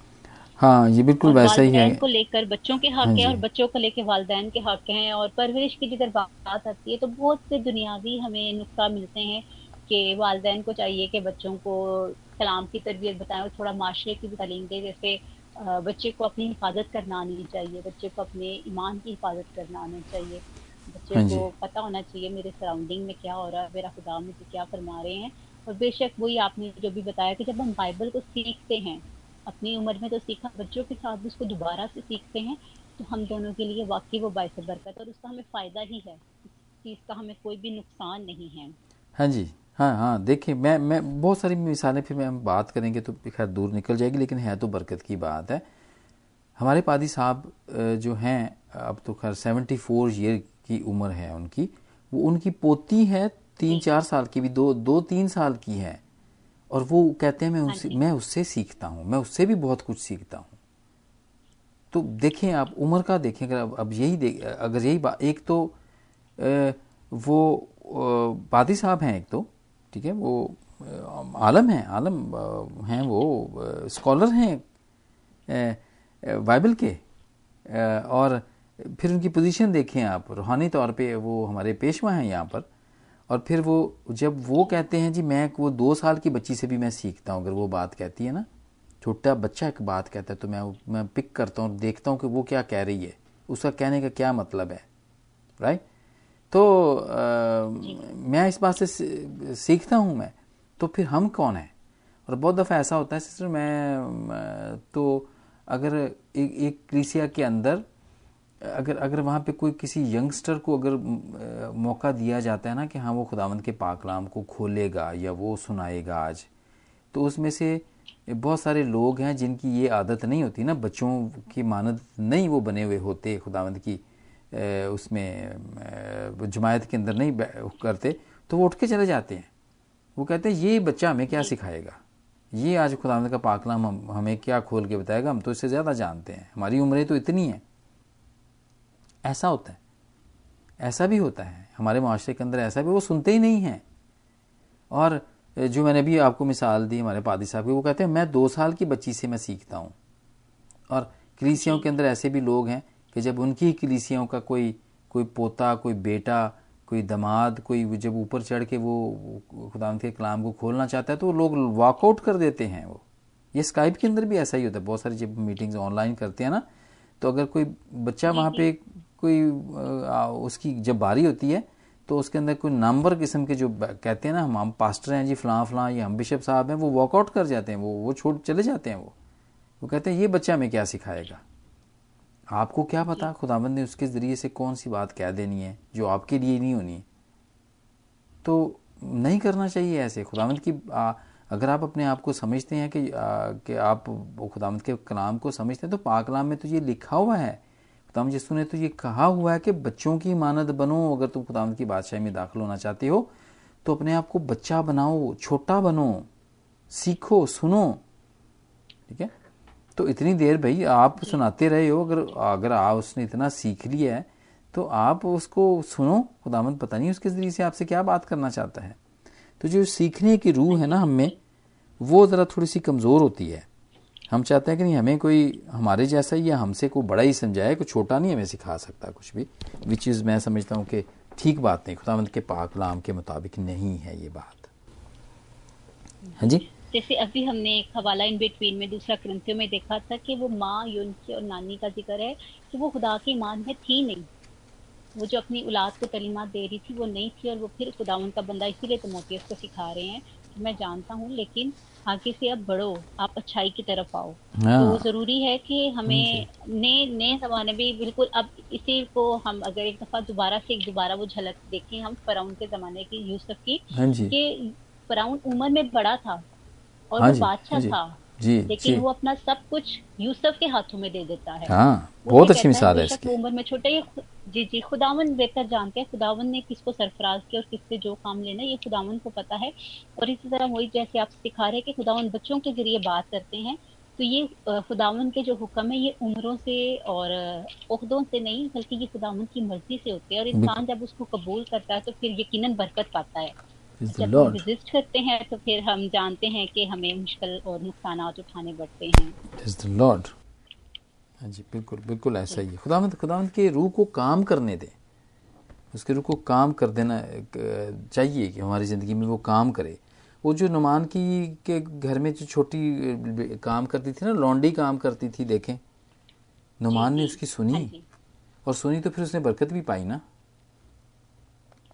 हाँ ये बिल्कुल वैसा ही है। को लेकर बच्चों के हक हाँ है और बच्चों को लेकर वालदेन के हक हैं और परवरिश की जिधर बात आती है तो बहुत से दुनियावी हमें नुस्खा मिलते हैं कि वालदेन को चाहिए कि बच्चों को कलाम की तरबियत बताएँ और थोड़ा माशरे की भी तालीम जैसे बच्चे को अपनी हिफाजत करना आनी चाहिए बच्चे को अपने ईमान की हिफाजत करना आना चाहिए। बच्चे हाँ को पता होना चाहिए मेरे सराउंडिंग में क्या हो रहा है मेरा खुदा मुझे क्या फरमा रहे हैं। और बेशक वही आपने जो भी बताया कि जब हम बाइबल को सीखते हैं अपनी उम्र में तो सीखा बच्चों के साथ भी उसको दोबारा से सीखते हैं तो हम दोनों के लिए वाकई वो बायस बरकत और उसका हमें फ़ायदा ही है। चीज़ का हमें कोई भी नुकसान नहीं है। हाँ जी हाँ हाँ देखिए मैं मैं बहुत सारी मिसालें फिर मैं हम बात करेंगे तो खैर दूर निकल जाएगी लेकिन है तो बरकत की बात है। हमारे पादी साहब जो हैं अब तो खैर सेवेंटी फोर ईयर की उम्र है उनकी वो उनकी पोती है तीन चार साल की भी दो दो तीन साल की है। और वो कहते हैं मैं हाँ उससे मैं उससे सीखता हूँ मैं उससे भी बहुत कुछ सीखता हूँ। तो देखें आप उम्र का देखें अगर अब अब यही देख अगर यही बात एक तो अ, वो पादी साहब हैं एक तो ठीक है वो आलम हैं आलम हैं वो स्कॉलर हैं बाइबल के और फिर उनकी पोजीशन देखें आप रूहानी तौर पे वो हमारे पेशवा हैं यहाँ पर और फिर वो जब वो कहते हैं जी मैं वो दो साल की बच्ची से भी मैं सीखता हूँ अगर वो बात कहती है ना छोटा बच्चा एक बात कहता है तो मैं मैं पिक करता हूँ देखता हूँ कि वो क्या कह रही है। उसका कहने का क्या मतलब है? राइट तो अ, मैं इस बात से सीखता हूँ मैं तो फिर हम कौन हैं? और बहुत दफ़ा ऐसा होता है सिस्टर मैं तो अगर एक एक क्रिसिया के अंदर अगर अगर वहाँ पे कोई किसी यंगस्टर को अगर मौका दिया जाता है ना कि हाँ वो खुदावंद के पाकलाम को खोलेगा या वो सुनाएगा आज तो उसमें से बहुत सारे लोग हैं जिनकी ये आदत नहीं होती ना, बच्चों की मानद नहीं वो बने हुए होते खुदावंद की उसमें जमायत के अंदर नहीं करते तो वो उठ के चले जाते हैं। वो कहते हैं, ये बच्चा हमें क्या सिखाएगा? ये आज खुदावंद का पाकलाम हम, हमें क्या खोल के बताएगा? हम तो इससे ज़्यादा जानते हैं। हमारी उम्रें तो इतनी हैं। ऐसा होता है। ऐसा भी होता है। हमारे माशरे के अंदर ऐसा भी वो सुनते ही नहीं हैं। और जो मैंने भी आपको मिसाल दी हमारे पादी साहब की वो कहते हैं मैं दो साल की बच्ची से मैं सीखता हूँ। और कलीसियाओं के अंदर ऐसे भी लोग हैं कि जब उनकी कलीसियाओं का कोई कोई पोता कोई बेटा कोई दमाद कोई जब ऊपर चढ़ के वो खुदा के कलाम को खोलना चाहता है तो वो लोग वॉकआउट कर देते हैं वो। ये स्काइप के अंदर भी ऐसा ही होता है। बहुत सारी जब मीटिंग्स ऑनलाइन करते हैं ना तो अगर कोई बच्चा वहाँ पे कोई उसकी जब बारी होती है तो उसके अंदर कोई नंबर किस्म के जो कहते हैं ना हम हम पास्टर हैं जी फलां फलां ये हम बिशप साहब हैं वो वॉकआउट कर जाते हैं वो वो छोड़ चले जाते हैं वो। वो कहते हैं ये बच्चा हमें क्या सिखाएगा? आपको क्या पता? खुदाबंद ने उसके ज़रिए से कौन सी बात कह देनी है जो आपके लिए नहीं होनी तो नहीं करना चाहिए ऐसे। खुदावंद की आ, अगर आप अपने आप को समझते हैं कि आ, कि आप खुदावंद के कलाम को समझते हैं तो पाक कलाम में तो ये लिखा हुआ है खुदावंद यीशु ने तो ये कहा हुआ है कि बच्चों की मानद बनो, अगर तुम खुदावंद की बादशाही में दाखिल होना चाहते हो तो अपने आप को बच्चा बनाओ, छोटा बनो, सीखो, सुनो। ठीक है? तो इतनी देर भाई, आप सुनाते रहे हो, अगर अगर आप उसने इतना सीख लिया है तो आप उसको सुनो। खुदामंद पता नहीं उसके ज़रिए से आपसे क्या बात करना चाहता है। तो जो सीखने की रूह है ना हम, वो ज़रा थोड़ी सी कमज़ोर होती है। हम चाहते हैं कि नहीं, हमें कोई हमारे जैसा ही या हमसे कोई बड़ा ही समझाए, कोई छोटा नहीं हमें सिखा सकता कुछ भी विच इज़ मैं समझता हूँ कि ठीक बात नहीं खुदावंद के पाक के मुताबिक नहीं है ये बात। हाँ जी? जैसे अभी हमने एक हवाला इन बिटवीन में दूसरा क्रंथियों में देखा था कि वो माँ यूनकी और नानी का ज़िक्र है कि वो खुदा की मान में थी नहीं। वो जो अपनी औलाद को तलीमात दे रही थी, वो नहीं थी और वो फिर खुदावन का बंदा इसीलिए तो मोती उसको सिखा रहे हैं। मैं जानता हूँ लेकिन आगे से अब बढ़ो आप अच्छाई की तरफ़ आओ। हाँ। तो ज़रूरी है कि हमें नए नए जमाने में बिल्कुल अब इसी को हम अगर एक दफ़ा दोबारा से एक दोबारा वो झलक देखें हम फराउन के जमाने की यूसुफ की हाँ कि फराउन उम्र में बड़ा था और हाँ वो बादशाह हाँ था जी लेकिन जी। वो अपना सब कुछ यूसुफ के हाथों में दे देता है। हाँ बहुत अच्छी मिसाल है इसकी। उम्र में छोटा ये जी जी। खुदावन बेहतर जानते हैं। खुदावन ने किसको सरफराज किया और किससे जो काम लेना है, ये खुदावन को पता है। और इसी तरह वही जैसे आप सिखा रहे हैं कि खुदावन बच्चों के ज़रिए बात करते हैं तो ये खुदावन के जो हुक्म है ये उम्रों से और उहदों से नहीं बल्कि ये खुदावन की मर्ज़ी से होते हैं। और इंसान जब उसको कबूल करता है तो फिर यकीनन बरकत पाता है। जब हम. रिजिस्ट करते हैं तो फिर हम जानते हैं कि हमें मुश्किल और नुकसान उठाने पड़ते हैं। हाँ जी बिल्कुल बिल्कुल ऐसा ही है। खुदावंद खुदावंद के रूह को काम करने दें। उसके रूह को काम कर देना चाहिए कि हमारी ज़िंदगी में वो काम करे। वो जो नुमान की के घर में जो छोटी काम करती थी ना लॉन्डी काम करती थी देखें। नुमान ने उसकी हाँ सुनी और सुनी तो फिर उसने बरकत भी पाई ना।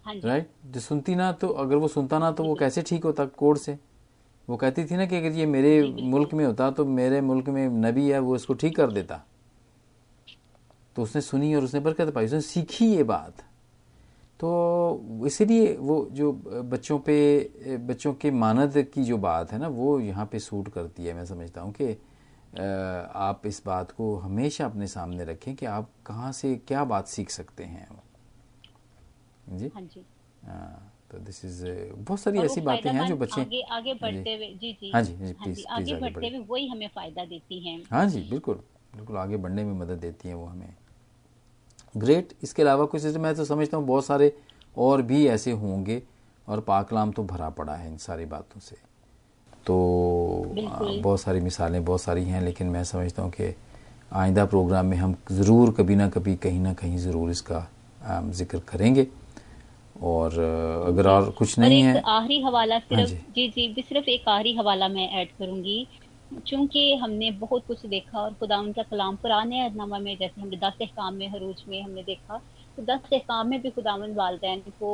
हाँ राइट? जो सुनती ना तो अगर वो सुनता ना तो वो कैसे ठीक होता कोड से? वो कहती थी ना कि अगर ये मेरे मुल्क में होता तो मेरे मुल्क में नबी है वो इसको ठीक कर देता। तो उसने सुनी और उसने बरकत पाई। उसने सीखी ये बात। तो इसीलिए वो जो बच्चों पे बच्चों के मानद की जो बात है ना वो यहाँ पे सूट करती है। मैं समझता हूँ कि आप इस बात को हमेशा अपने सामने रखें कि आप कहाँ से क्या बात सीख सकते हैं। जी? हाँ जी। हाँ, तो दिस इज़ बहुत सारी ऐसी बातें हैं जो बच्चे आगे आगे बढ़ते हुए जी जी। हाँ जी, जी, हाँ जी please आगे आगे बढ़ते हुए वही हमें फ़ायदा देती हैं। हाँ जी बिल्कुल। बिल्कुल आगे बढ़ने में मदद देती हैं वो हमें। ग्रेट इसके अलावा कुछ ऐसे मैं तो समझता हूँ बहुत सारे और भी ऐसे होंगे और पाकलाम तो भरा पड़ा है इन सारी बातों से। तो बहुत सारी मिसालें बहुत सारी हैं लेकिन मैं समझता हूँ कि आइंदा प्रोग्राम में हम ज़रूर कभी ना कभी कहीं ना कहीं ज़रूर इसका ज़िक्र करेंगे। और अगर और कुछ नहीं है आखिरी हवाला हाँ सिर्फ़ जी। जी जी सिर्फ़ एक आखिरी हवाला मैं ऐड करूँगी। चूँकि हमने बहुत कुछ देखा और खुदा उनका कलाम पुराने अदनामा में जैसे हमने दस अहकाम में हरूज में हमने देखा तो दस अहकाम में भी खुदावन वालदेन को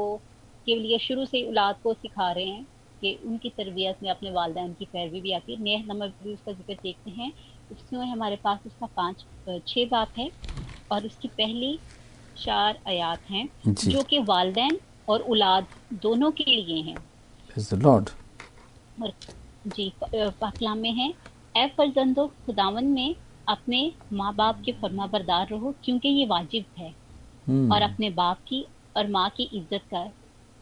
के लिए शुरू से औलाद को सिखा रहे हैं कि उनकी तरबियत में अपने वालदेन की पैरवी भी आती है। नए अहनामा भी उसका ज़िक्र देखते हैं। उसमें हमारे पास उसका पाँच छः बात है और उसकी पहली चार आयात हैं जो। कि वालदेन और औलाद दोनों के लिए हैं। जी पाकलाम में है। ए फरजंदो खुदावन में अपने माँ बाप के फरमा बरदार रहो क्योंकि ये वाजिब है। hmm. और अपने बाप की और माँ की इज़्ज़त कर।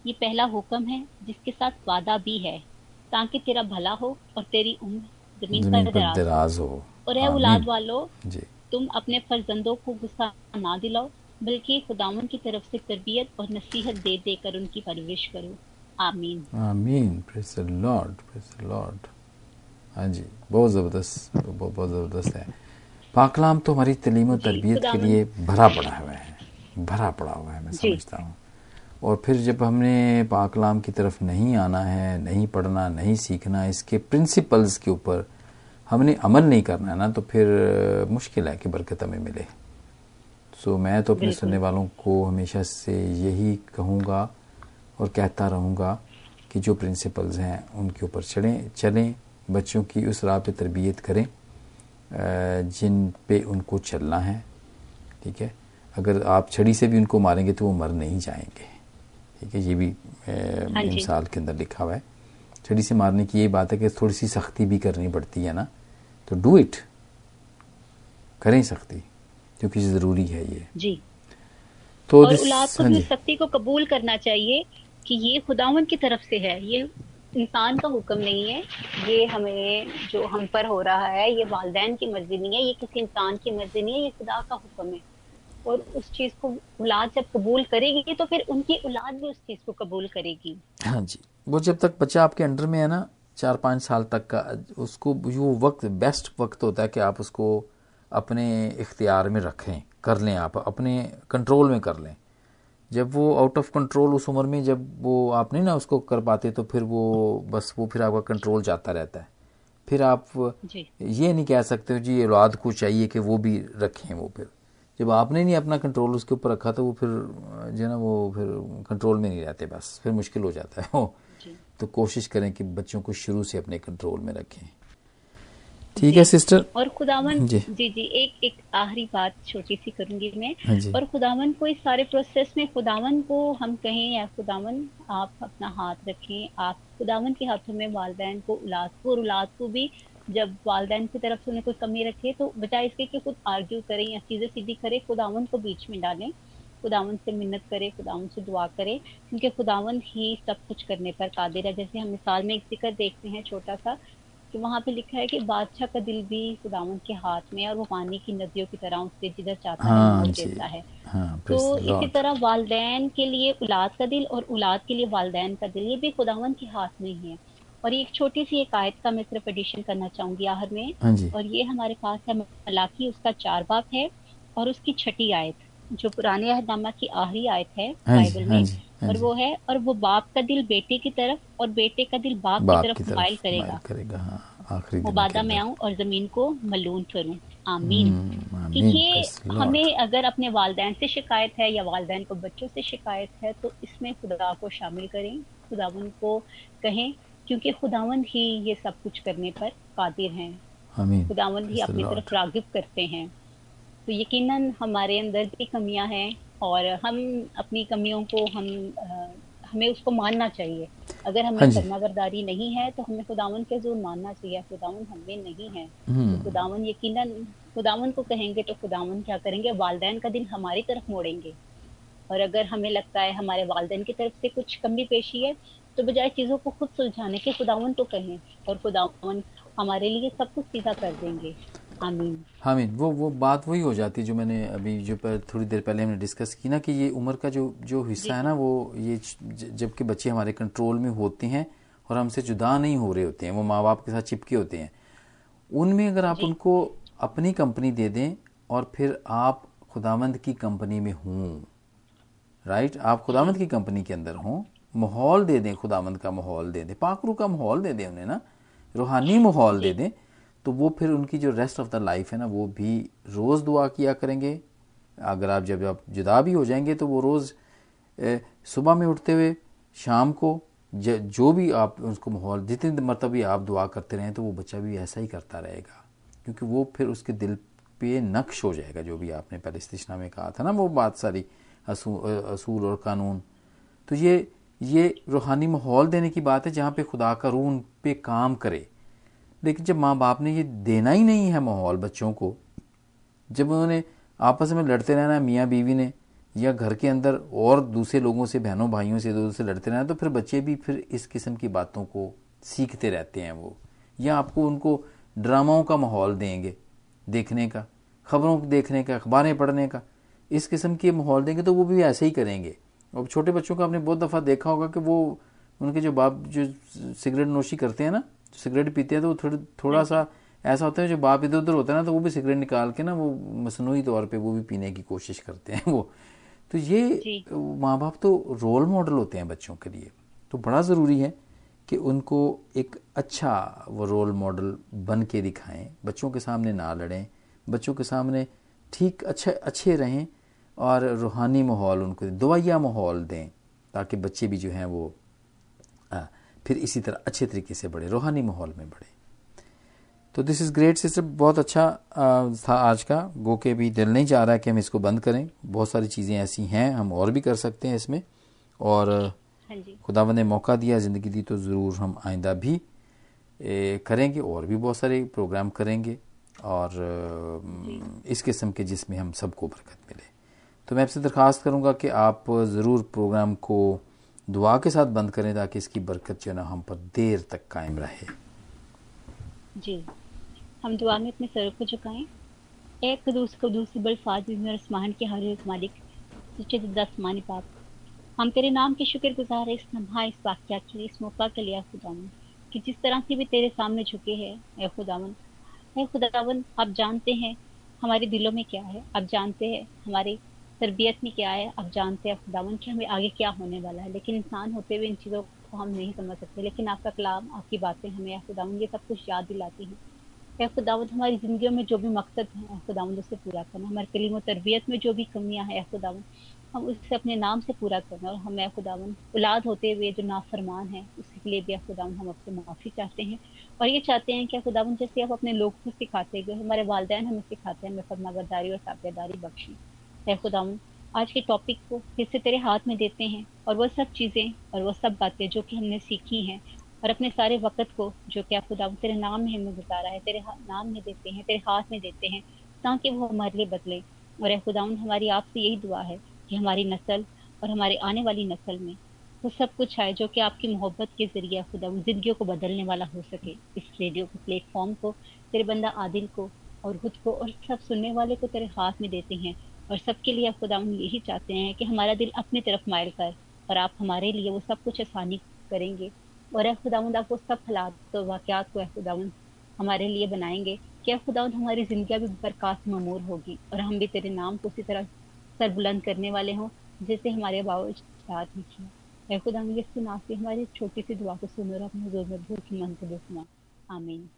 ये पहला हुक्म है जिसके साथ वादा भी है ताकि तेरा भला हो और तेरी उम्र ज़मीन पर दराज हो। और है औलाद वालों तुम अपने फर्जंदों को गुस्सा ना दिलाओ बल्कि खुदावन की तरफ़ से तरबियत और नसीहत दे देकर उनकी परवरिश करो। आमीन आमीन praise the Lord praise the Lord हाँ जी बहुत ज़बरदस्त बहुत ज़बरदस्त है। पाकलाम तो हमारी तलीम और तरबियत के लिए भरा पड़ा हुआ है। भरा पड़ा हुआ है मैं समझता हूँ। और फिर जब हमने पाकलाम की तरफ़ नहीं आना है नहीं पढ़ना नहीं सीखना इसके प्रिंसिपल्स के ऊपर हमने अमल नहीं करना है ना तो फिर मुश्किल है कि बरकत हमें मिले। सो so, मैं तो अपने सुनने वालों को हमेशा से यही कहूँगा और कहता रहूँगा कि जो प्रिंसिपल्स हैं उनके ऊपर चढ़ें चलें बच्चों की उस राह पे तरबियत करें जिन पे उनको चलना है ठीक है? अगर आप छड़ी से भी उनको मारेंगे तो वो मर नहीं जाएँगे ठीक है? ये भी हाँ मिसाल के अंदर लिखा हुआ है। छड़ी से मारने की ये बात है कि थोड़ी सी सख्ती भी करनी पड़ती है ना? तो डू इट। करें सख्ती क्योंकि ज़रूरी है ये। जी। तो और औलाद को हाँ सख्ती को कबूल करना चाहिए कि ये खुदावन की तरफ़ से है। ये इंसान का हुक्म नहीं है। ये हमें जो हम पर हो रहा है, ये वालदेन की मर्ज़ी नहीं है, ये किसी इंसान की मर्ज़ी नहीं है, ये खुदा का हुक्म है। और उस चीज़ को औलाद जब कबूल करेगी तो फिर उनकी औलाद भी उस चीज़ को कबूल करेगी। हाँ जी। वो जब तक बच्चा आपके अंडर में है ना चार पाँच साल तक का, उसको वो वक्त बेस्ट वक्त होता है कि आप उसको अपने इख्तियार में रखें, कर लें आप, अपने कंट्रोल में कर लें। जब वो आउट ऑफ़ कंट्रोल उस उम्र में जब वो आप नहीं ना उसको कर पाते तो फिर वो बस वो फिर आपका कंट्रोल जाता रहता है। फिर आप ये नहीं कह सकते हो जी औलाद को चाहिए कि वो भी रखें वो फिर। जब आपने नहीं अपना कंट्रोल उसके ऊपर रखा तो वो फिर जो है ना वो फिर कंट्रोल में नहीं रहते बस फिर मुश्किल हो जाता है। वो तो कोशिश करें कि बच्चों को शुरू से अपने कंट्रोल में रखें। ठीक है सिस्टर और खुदावन जी। जी जी एक एक आखिरी बात छोटी सी करूँगी मैं। हाँ और खुदावन को इस सारे प्रोसेस में खुदावन को हम कहें या खुदावन आप अपना हाथ रखें आप खुदावन के हाथों में वालदेन को औलाद को और औलाद को भी जब वालदेन की तरफ़ से उन्हें कोई कमी रखे तो बजाय इसके कि खुद आर्ग्यू करें या चीज़ें सीधी करें खुदावन को बीच में डालें। खुदावन से मिन्नत करे खुदावन से दुआ करे क्योंकि खुदावन ही सब कुछ करने पर कादिर है। जैसे हम मिसाल में एक ज़िक्र देखते हैं छोटा सा कि वहाँ पे लिखा है कि बादशाह का दिल भी खुदावन के हाथ में और वो पानी की नदियों की तरह उससे जिधर चाहता हाँ, है देता है। हाँ, तो इसी तरह वालदेन के लिए औलाद का दिल और औलाद के लिए वालदेन का दिल ये भी खुदावन के हाथ में ही है। और एक छोटी सी एक आयत का मैं सिर्फ़ एडिशन करना चाहूँगी आहर में। हाँ और ये हमारे पास है मलाकी उसका चार बाप है और उसकी छठी आयत जो पुराने अहदनामा की आखिरी आयत है बाइबल में। और वो है और वो बाप का दिल बेटे की तरफ़ और बेटे का दिल बाप, बाप की तरफ़ माइल करेगा। करेगा हाँ, वो बादा में आऊँ और ज़मीन को मलून करूँ आमीन। हम्म, क्योंकि हमें अगर अपने वालदेन से शिकायत है या वालदेन को बच्चों से शिकायत है तो इसमें खुदा को शामिल करें खुदावन को कहें क्योंकि खुदावन ही ये सब कुछ करने पर कादिर हैं। खुदावन ही अपनी तरफ़ रागिब करते हैं। तो यकीनन हमारे अंदर भी कमियाँ हैं और हम अपनी कमियों को हम हमें उसको मानना चाहिए। अगर हमें हाँ फरमा बरदारी नहीं है तो हमें खुदावन के ज़ोर मानना चाहिए। खुदावन हमें नहीं है। हम्म। तो खुदावन यकीनन खुदावन को कहेंगे तो खुदावन क्या करेंगे? वालदेन का दिन हमारी तरफ़ मोड़ेंगे। और अगर हमें लगता है हमारे वालदेन की तरफ़ से कुछ कमी पेशी है तो बजाय चीज़ों को खुद सुलझाने के खुदावन तो कहें और खुदावन हमारे लिए सब कुछ सीधा कर देंगे। आमीन। हामिद वो वो बात वही हो जाती है जो मैंने अभी जो पर थोड़ी देर पहले हमने डिस्कस की ना कि ये उम्र का जो जो हिस्सा है ना वो ये जबकि बच्चे हमारे कंट्रोल में होते हैं और हमसे जुदा नहीं हो रहे होते हैं वो माँ बाप के साथ चिपके होते हैं। उनमें अगर आप उनको अपनी कंपनी दे दें और फिर आप खुदामंद की कंपनी में हों राइट आप खुदामंद की कंपनी के अंदर हों माहौल दे दें खुदामंद का माहौल दे दें पाखरू का माहौल दे दें उन्हें ना रूहानी माहौल दे दें तो वो फिर उनकी जो रेस्ट ऑफ़ द लाइफ है ना वो भी रोज़ दुआ किया करेंगे। अगर आप जब आप जुदा भी हो जाएँगे तो वो रोज़ सुबह में उठते हुए शाम को ज, भी आप उसको माहौल जितनी मरतब भी आप दुआ करते रहें तो वो बच्चा भी ऐसा ही करता रहेगा। क्योंकि वो फिर उसके दिल पे नक्श हो जाएगा जो भी आपने पहले इस्तिशना में कहा था ना वो बात सारी असूल और कानून। तो ये ये रूहानी माहौल देने की बात है जहाँ पे खुदा का रूह उन पे काम करे। लेकिन जब माँ बाप ने ये देना ही नहीं है माहौल बच्चों को, जब उन्होंने आपस में लड़ते रहना मियाँ बीवी ने, या घर के अंदर और दूसरे लोगों से, बहनों भाइयों से दूसरे से लड़ते रहना तो फिर बच्चे भी फिर इस किस्म की बातों को सीखते रहते हैं वो, या आपको उनको ड्रामाओं का माहौल देंगे, देखने का, खबरों को देखने का, अखबारें पढ़ने का, इस किस्म के माहौल देंगे तो वो भी ऐसे ही करेंगे। और छोटे बच्चों का आपने बहुत दफ़ा देखा होगा कि वो, उनके जो बाप जो सिगरेट नोशी करते हैं ना सिगरेट पीते हैं तो थोड़ा थोड़ा सा ऐसा होता है जो बाप इधर उधर होता है ना तो वो भी सिगरेट निकाल के ना वो मसनू तौर पर वो भी पीने की कोशिश करते हैं वो। तो ये माँ बाप तो रोल मॉडल होते हैं बच्चों के लिए। तो बड़ा ज़रूरी है कि उनको एक अच्छा वो रोल मॉडल बन के दिखाएँ बच्चों के सामने ना लड़ें बच्चों के सामने ठीक अच्छे अच्छे रहें और रूहानी माहौल उनको दवाइया माहौल दें ताकि बच्चे भी जो हैं वो आ, फिर इसी तरह अच्छे तरीके से बढ़े रूहानी माहौल में बढ़े। तो दिस इज़ ग्रेट सिस्टर बहुत अच्छा था आज का। गो के भी दिल नहीं चाह रहा है कि हम इसको बंद करें। बहुत सारी चीज़ें ऐसी हैं हम और भी कर सकते हैं इसमें। और खुदावन ने मौका दिया ज़िंदगी दी तो ज़रूर हम आइंदा भी ए, करेंगे और भी बहुत सारे प्रोग्राम करेंगे। और इस किस्म के जिसमें हम सबको बरकत मिले। तो मैं आपसे दरख्वास्त करूँगा कि आप ज़रूर प्रोग्राम को दुआ के साथ बंद करें ताकि इसकी बरकत जो ना हम पर देर तक कायम रहे। जी। हम दुआ में अपने सर को झुकाएँ। एक कदूस कदूस बल फाजिल आसमान के हर एक मालिक सच्चे आसमानी पाप हम तेरे नाम के शुक्र गुजार इस लम्हा इस वाक्य के इस मौका के लिए खुदावन कि जिस तरह से भी तेरे सामने झुके हैं, ए खुदावन ए खुदावन आप जानते हैं हमारे दिलों में क्या है? आप जानते हैं हमारी तरबियत में क्या है, आप जानते हैं खुदावन कि हमें आगे क्या होने वाला है। लेकिन इंसान होते हुए इन चीज़ों को हम नहीं समझ सकते। लेकिन आपका कलाम, आपकी बातें हमें खुदावन ये सब कुछ याद दिलाती हैं। या खुदावत हमारी ज़िंदगी में जो भी मकसद है खुदावंद उससे पूरा करना। हमारे कलीम और तरबियत में जो भी कमियाँ हैं खुदावंद हम उससे अपने नाम से पूरा करना। और हमें खुदावन औलाद होते हुए जो नाफरमान है उसके लिए भी खुदावन हम आपसे माफ़ी चाहते हैं। और ये चाहते हैं कि खुदावन जैसे आप अपने लोगों को सिखाते गए हमारे वालदेन हमें सिखाते हैं, हमें फरमाबरदारी और ताबेदारी बख्शी। खुदावन आज के टॉपिक को फिर से तेरे हाथ में देते हैं और वह सब चीज़ें और वह सब बातें जो कि हमने सीखी हैं और अपने सारे वक़्त को जो कि आप खुदा तेरे नाम में हमें गुजारा है, तेरे नाम में देते हैं, तेरे हाथ में देते हैं, ताकि वो हमारे लिए बदले। और खुदाउन हमारी आपसे यही दुआ है कि हमारी नस्ल और हमारे आने वाली नस्ल में वो सब कुछ आए जो कि आपकी मोहब्बत के ज़रिए खुदा ज़िंदगी को बदलने वाला हो सके। इस रेडियो के प्लेटफॉर्म को, तेरे बंदा आदिल को और खुद को और सब सुनने वाले को तेरे हाथ में देते हैं। और सबके लिए खुदा यही चाहते हैं कि हमारा दिल अपनी तरफ़ मायल कर और आप हमारे लिए वो सब कुछ आसानी करेंगे। और खुदाउंद आप वो सब हालात तो वाक़ात को खुदाउंद हमारे लिए बनाएँगे कि खुदाउंद हमारी ज़िंदगी भी बरकत ममूर होगी और हम भी तेरे नाम को उसी तरह सरबुलंद करने वाले हों जैसे हमारे बावजूद ही किया खुदा ये सुना के हमारी छोटी सी दुआ को सुनो और अपने ज़ोर में भूख मन सुना आमीन।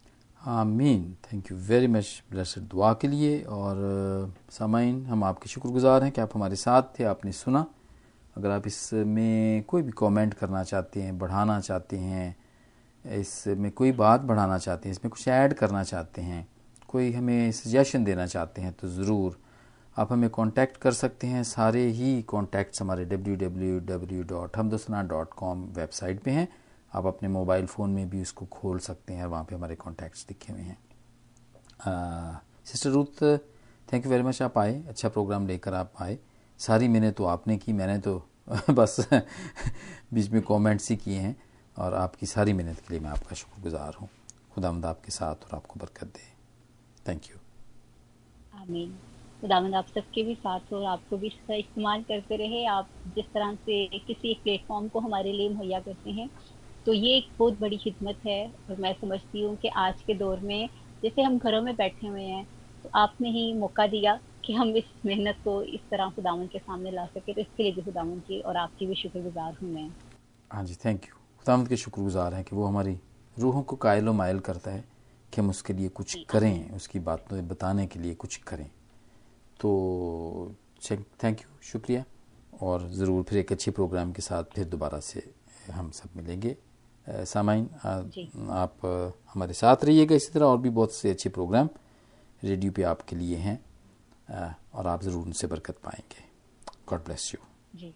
आमीन। Thank you very much blessed दुआ के लिए। और सामाइन, हम आपके शुक्रगुजार हैं कि आप हमारे साथ थे, आपने सुना। अगर आप इसमें कोई भी कमेंट करना चाहते हैं, बढ़ाना चाहते हैं, इसमें कोई बात बढ़ाना चाहते हैं, इसमें कुछ ऐड करना चाहते हैं, कोई हमें सजेशन देना चाहते हैं तो ज़रूर आप हमें कांटेक्ट कर सकते हैं। सारे ही कॉन्टैक्ट्स हमारे डब्ल्यू डब्ल्यू डब्ल्यू डॉट हमदोसना डॉट कॉम वेबसाइट पे हैं। आप अपने मोबाइल फ़ोन में भी उसको खोल सकते हैं वहाँ पे हमारे कॉन्टैक्ट्स दिखे हुए हैं। Sister Ruth thank you very much आप आए अच्छा प्रोग्राम लेकर आप आए। सारी मैंने तो आपने की, मैंने तो बस बीच में कमेंट्स ही किए हैं और आपकी सारी मेहनत के लिए मैं आपका शुक्रगुजार हूँ। खुदा आपके साथ और आपको बरकत दे। थैंक यू आमीन। खुदावंद आप सबके भी साथ हो और आपको भी इस्तेमाल करते रहे। आप जिस तरह से किसी एक प्लेटफॉर्म को हमारे लिए मुहैया करते हैं तो ये एक बहुत बड़ी खिदमत है और मैं समझती हूँ कि आज के दौर में जैसे हम घरों में बैठे हुए हैं तो आपने ही मौका दिया कि हम इस मेहनत को इस तरह खुदावन के सामने ला सके तो इसके लिए भी खुदावन की और आपकी भी शुक्रगुजार हूँ मैं। हाँ जी थैंक यू खुदावंद के शुक्रगुजार हैं कि वो हमारी रूहों को कायल मायल करता है कि हम उसके लिए कुछ करें उसकी बातों बताने के लिए कुछ करें। तो थैंक यू शुक्रिया। और ज़रूर फिर एक अच्छे प्रोग्राम के साथ फिर दोबारा से हम सब मिलेंगे। सामाइन आप हमारे साथ रहिएगा इसी तरह और भी बहुत से अच्छे प्रोग्राम रेडियो पे आपके लिए हैं और आप ज़रूर उनसे बरकत पाएँगे। God bless you ji.